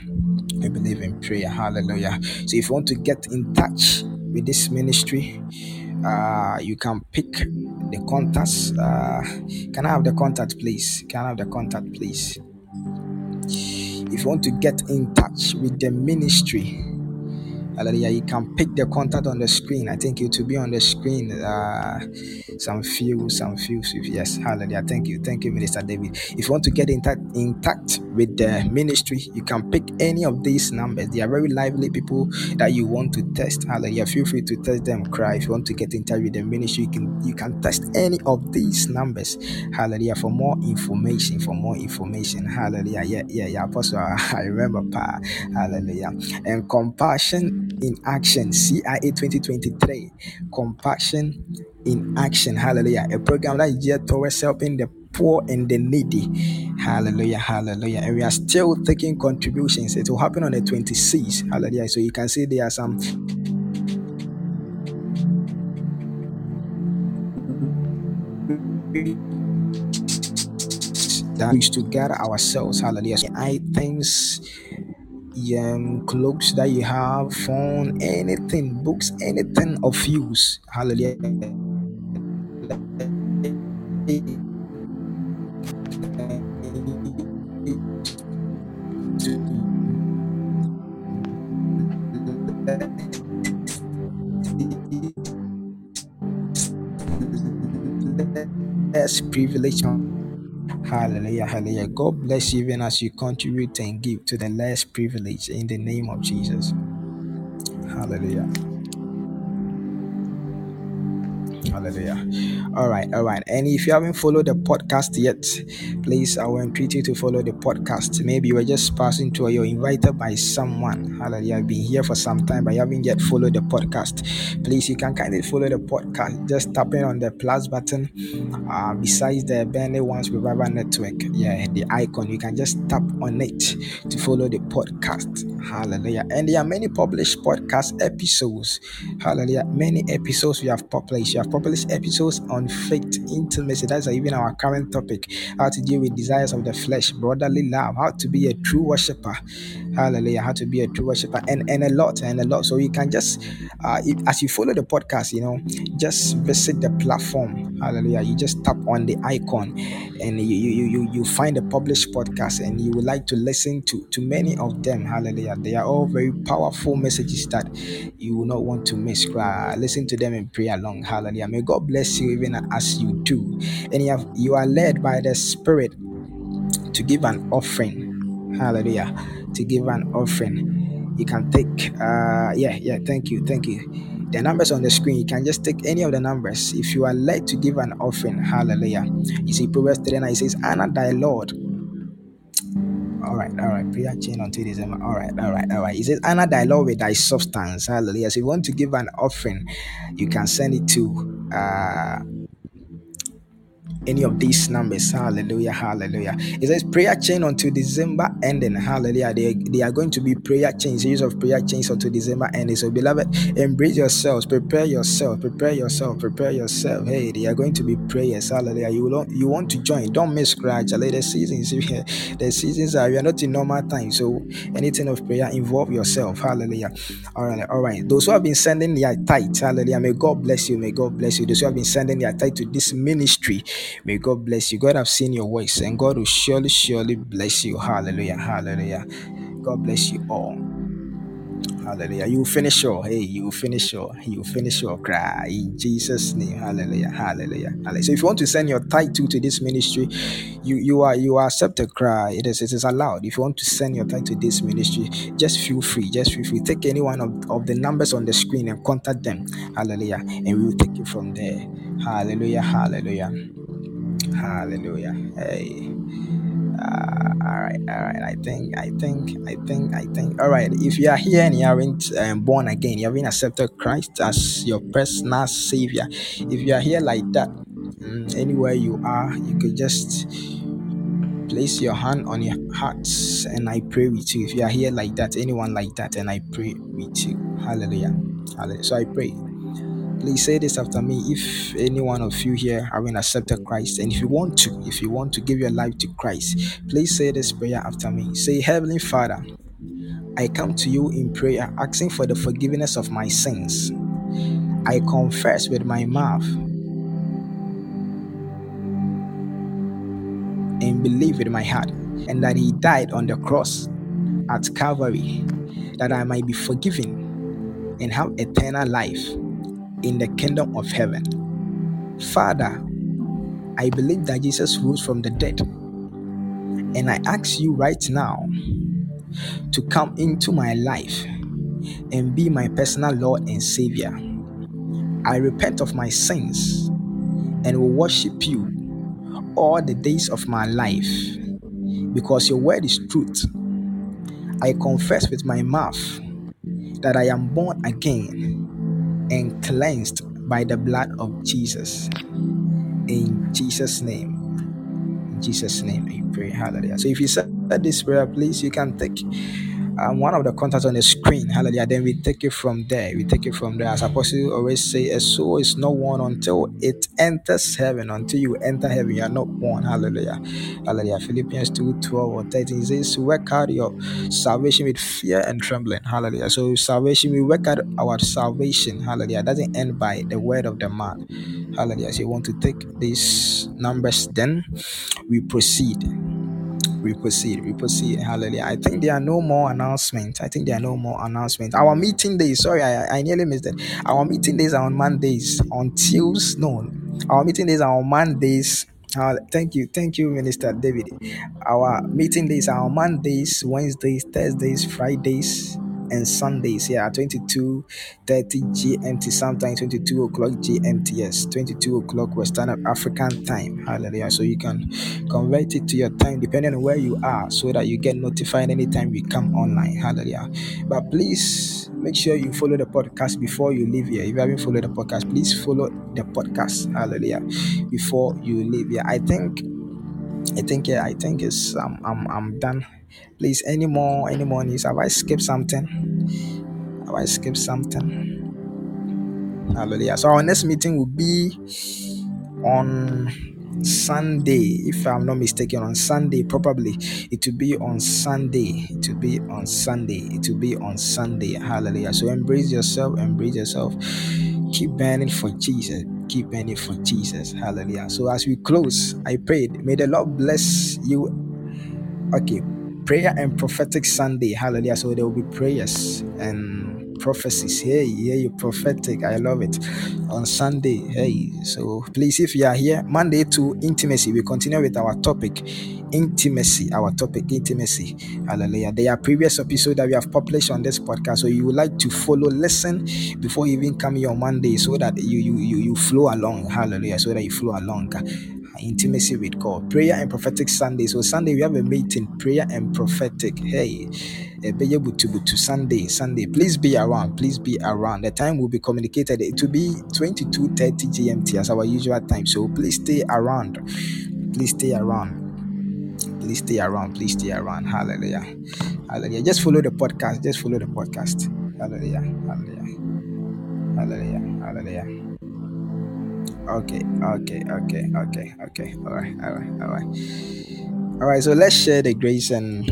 We believe in prayer. Hallelujah. So if you want to get in touch with this ministry, uh, you can pick the contacts. Uh, can I have the contact, please? Can I have the contact, please? If you want to get in touch with the ministry, hallelujah, you can pick the contact on the screen. I think it will be on the screen. Uh, some few, some few. Yes, hallelujah. Thank you. Thank you, Minister David. If you want to get in touch with the ministry, you can pick any of these numbers. They are very lively people that you want to test. Hallelujah. Feel free to test them. Cry. If you want to get in touch with the ministry, you can you can test any of these numbers. Hallelujah. For more information, for more information. Hallelujah. Yeah, yeah, yeah. Apostle, I remember. Pa. Hallelujah. And compassion in action. CIA 2023. Compassion in action. Hallelujah. A program that is geared towards helping the poor and the needy. Hallelujah. Hallelujah. And we are still taking contributions. It will happen on the 26th. Hallelujah. So you can see there are some that we used to gather ourselves. Hallelujah. i items, um, clothes that you have, phone, anything, books, anything of use. Hallelujah. Less privilege Hallelujah, hallelujah. God bless you even as you contribute and give to the less privileged in the name of Jesus. Hallelujah. Hallelujah. All right, all right. And if you haven't followed the podcast yet, please, I will entreat you to follow the podcast. Maybe you were just passing through or you're invited by someone. Hallelujah. I've been here for some time, but you haven't yet followed the podcast. Please, you can kindly follow the podcast. Just tapping on the plus button uh, besides the Burning Ones Revival Network. Yeah, the icon. You can just tap on it to follow the podcast. Hallelujah. And there are many published podcast episodes. Hallelujah. Many episodes we have published. You have publish episodes on faith, intimacy. That's even our current topic. How to deal with desires of the flesh, brotherly love, how to be a true worshiper. Hallelujah. How to be a true worshiper and, and a lot and a lot. So you can just uh as you follow the podcast, you know, just visit the platform. Hallelujah. You just tap on the icon and you you you, you find the published podcast and you would like to listen to to many of them. Hallelujah. They are all very powerful messages that you will not want to miss. Listen to them and pray along. Hallelujah. May God bless you even as you do. And you have you are led by the Spirit to give an offering. Hallelujah. To give an offering. You can take uh yeah, yeah, thank you, thank you. The numbers on the screen, you can just take any of the numbers. If you are led to give an offering, hallelujah. You see Proverbs 39 it says, Honor thy Lord. All right, all right. Prayer chain until December. All right, all right, all right. It says, Honor thy Lord with thy substance. Hallelujah. So if you want to give an offering, you can send it to uh any of these numbers. Hallelujah. Hallelujah. It says prayer chain until December ending. Hallelujah. They, they are going to be prayer chains, series of prayer chains until December ending. So, beloved, embrace yourselves, prepare yourself, prepare yourself, prepare yourself. Hey, they are going to be prayers. Hallelujah. You will you want to join. Don't miss scratch. The seasons, the seasons are we are not in normal time. So anything of prayer, involve yourself. Hallelujah. All right, all right. Those who have been sending their tithe, hallelujah. May God bless you. May God bless you. Those who have been sending their tithe to this ministry, May God bless you. God have seen your works and God will surely, surely bless you. Hallelujah. Hallelujah. God bless you all. Hallelujah. You will finish your hey, you will finish your you will finish your cry in Jesus' name. Hallelujah. Hallelujah. Hallelujah. So if you want to send your title to this ministry, you you are you are accepted cry. It is it is allowed. If you want to send your title to this ministry, just feel free. Just feel free. Take any one of, of the numbers on the screen and contact them. Hallelujah. And we will take it from there. Hallelujah. Hallelujah. Hallelujah. Hey. Uh, all right, all right. I think, I think, I think, I think. All right. If you are here and you aren't um, born again, you haven't accepted Christ as your personal savior. If you are here like that, mm, anywhere you are, you could just place your hand on your heart and I pray with you. If you are here like that, anyone like that, and I pray with you. Hallelujah. Hallelujah. So I pray. Please say this after me. If any one of you here haven't accepted Christ, and if you want to, if you want to give your life to Christ, please say this prayer after me. Say, Heavenly Father, I come to you in prayer, asking for the forgiveness of my sins. I confess with my mouth and believe with my heart, and that He died on the cross at Calvary, that I might be forgiven and have eternal life in the kingdom of heaven. Father, I believe that Jesus rose from the dead. And I ask you right now to come into my life and be my personal Lord and Savior. I repent of my sins and will worship you all the days of my life because your word is truth. I confess with my mouth that I am born again and cleansed by the blood of Jesus. In Jesus' name. In Jesus' name, we pray. Hallelujah. So if you said this prayer, please, you can take um, one of the contacts on the screen. Hallelujah. Then we take it from there. We take it from there. As Apostle always say, a soul is not one until it enters heaven. Until you enter heaven, you are not born. Hallelujah. Hallelujah. Philippians 2 12 or 13 says, Work out your salvation with fear and trembling. Hallelujah. So, salvation, we work out our salvation. Hallelujah. It doesn't end by the word of the man. Hallelujah. So, you want to take these numbers, then we proceed we proceed, we proceed. Hallelujah. I think there are no more announcements. I think there are no more announcements. Our meeting days, sorry, I, I nearly missed it. Our meeting days are on Mondays, on Tuesdays, no. Our meeting days are on Mondays. Uh, thank you, thank you, Minister David. Our meeting days are on Mondays, Wednesdays, Thursdays, Fridays, and Sundays. Yeah, 22 30 GMT, sometimes 22 o'clock GMT. Yes, 22 o'clock Western African time. Hallelujah. So you can convert it to your time depending on where you are so that you get notified anytime we come online. Hallelujah. But please make sure you follow the podcast before you leave here. If you haven't followed the podcast, please follow the podcast. Hallelujah. Before you leave here. I think I think yeah, I think it's um, I'm I'm done. Please, any more any more news? Have I skipped something? Have I skipped something? Hallelujah. So our next meeting will be on Sunday, if I'm not mistaken, on Sunday, probably it will be on Sunday. It will be on Sunday. It will be on Sunday. Hallelujah. So embrace yourself, embrace yourself. Keep burning for Jesus. Keep burning for Jesus. Hallelujah. So as we close, I prayed, may the Lord bless you Okay, prayer and prophetic Sunday. Hallelujah. So there will be prayers and prophecies. Hey, yeah, you prophetic. I love it. On Sunday. Hey, so please, if you are here, Monday to intimacy, we continue with our topic. Intimacy, our topic, intimacy. Hallelujah. There are previous episodes that we have published on this podcast. So you would like to follow, listen before even come here on Monday so that you you you, you flow along. Hallelujah. So that you flow along intimacy with God. Prayer and prophetic Sunday. So Sunday we have a meeting, prayer and prophetic. Hey, eh, Butu Butu Sunday, Sunday. Please be around. Please be around. The time will be communicated. It will be 22:30 GMT as our usual time. So please stay around. Please stay around. Please stay around. Please stay around. Hallelujah. Hallelujah. Just follow the podcast. Just follow the podcast. Hallelujah. Hallelujah. Hallelujah. Hallelujah. Okay, okay, okay, okay, okay. All right, all right, all right. All right, so let's share the grace and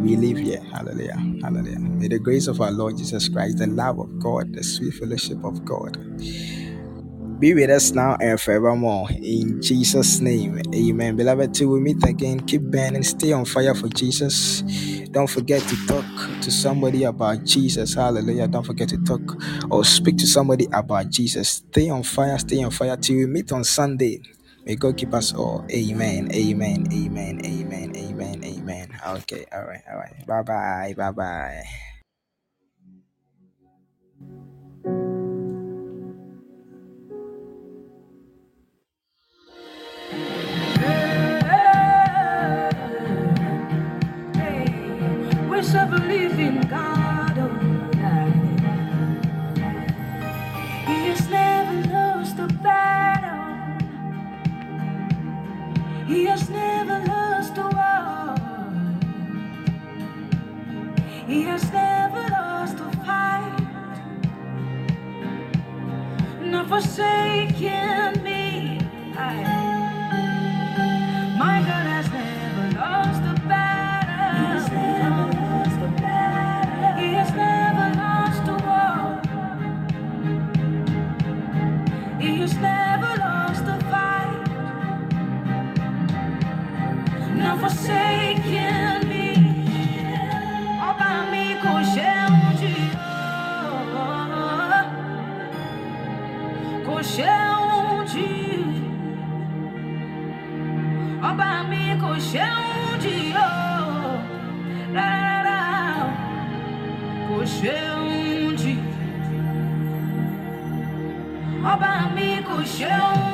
we live here. Hallelujah. Hallelujah. May the grace of our Lord Jesus Christ, the love of God, the sweet fellowship of God be with us now and forevermore. In Jesus' name, amen. Beloved, till we meet again, keep burning, stay on fire for Jesus. Don't forget to talk to somebody about Jesus. Hallelujah. Don't forget to talk or speak to somebody about Jesus. Stay on fire, stay on fire till we meet on Sunday. May God keep us all. Amen. Amen. Amen. Amen. Amen. Amen. Okay. All right. All right. Bye bye. Bye bye. Serve a living God. Oh, He has never lost a battle. He has never lost a war. He has never lost a fight. Not forsaken Hoje. Oba, amigo, hoje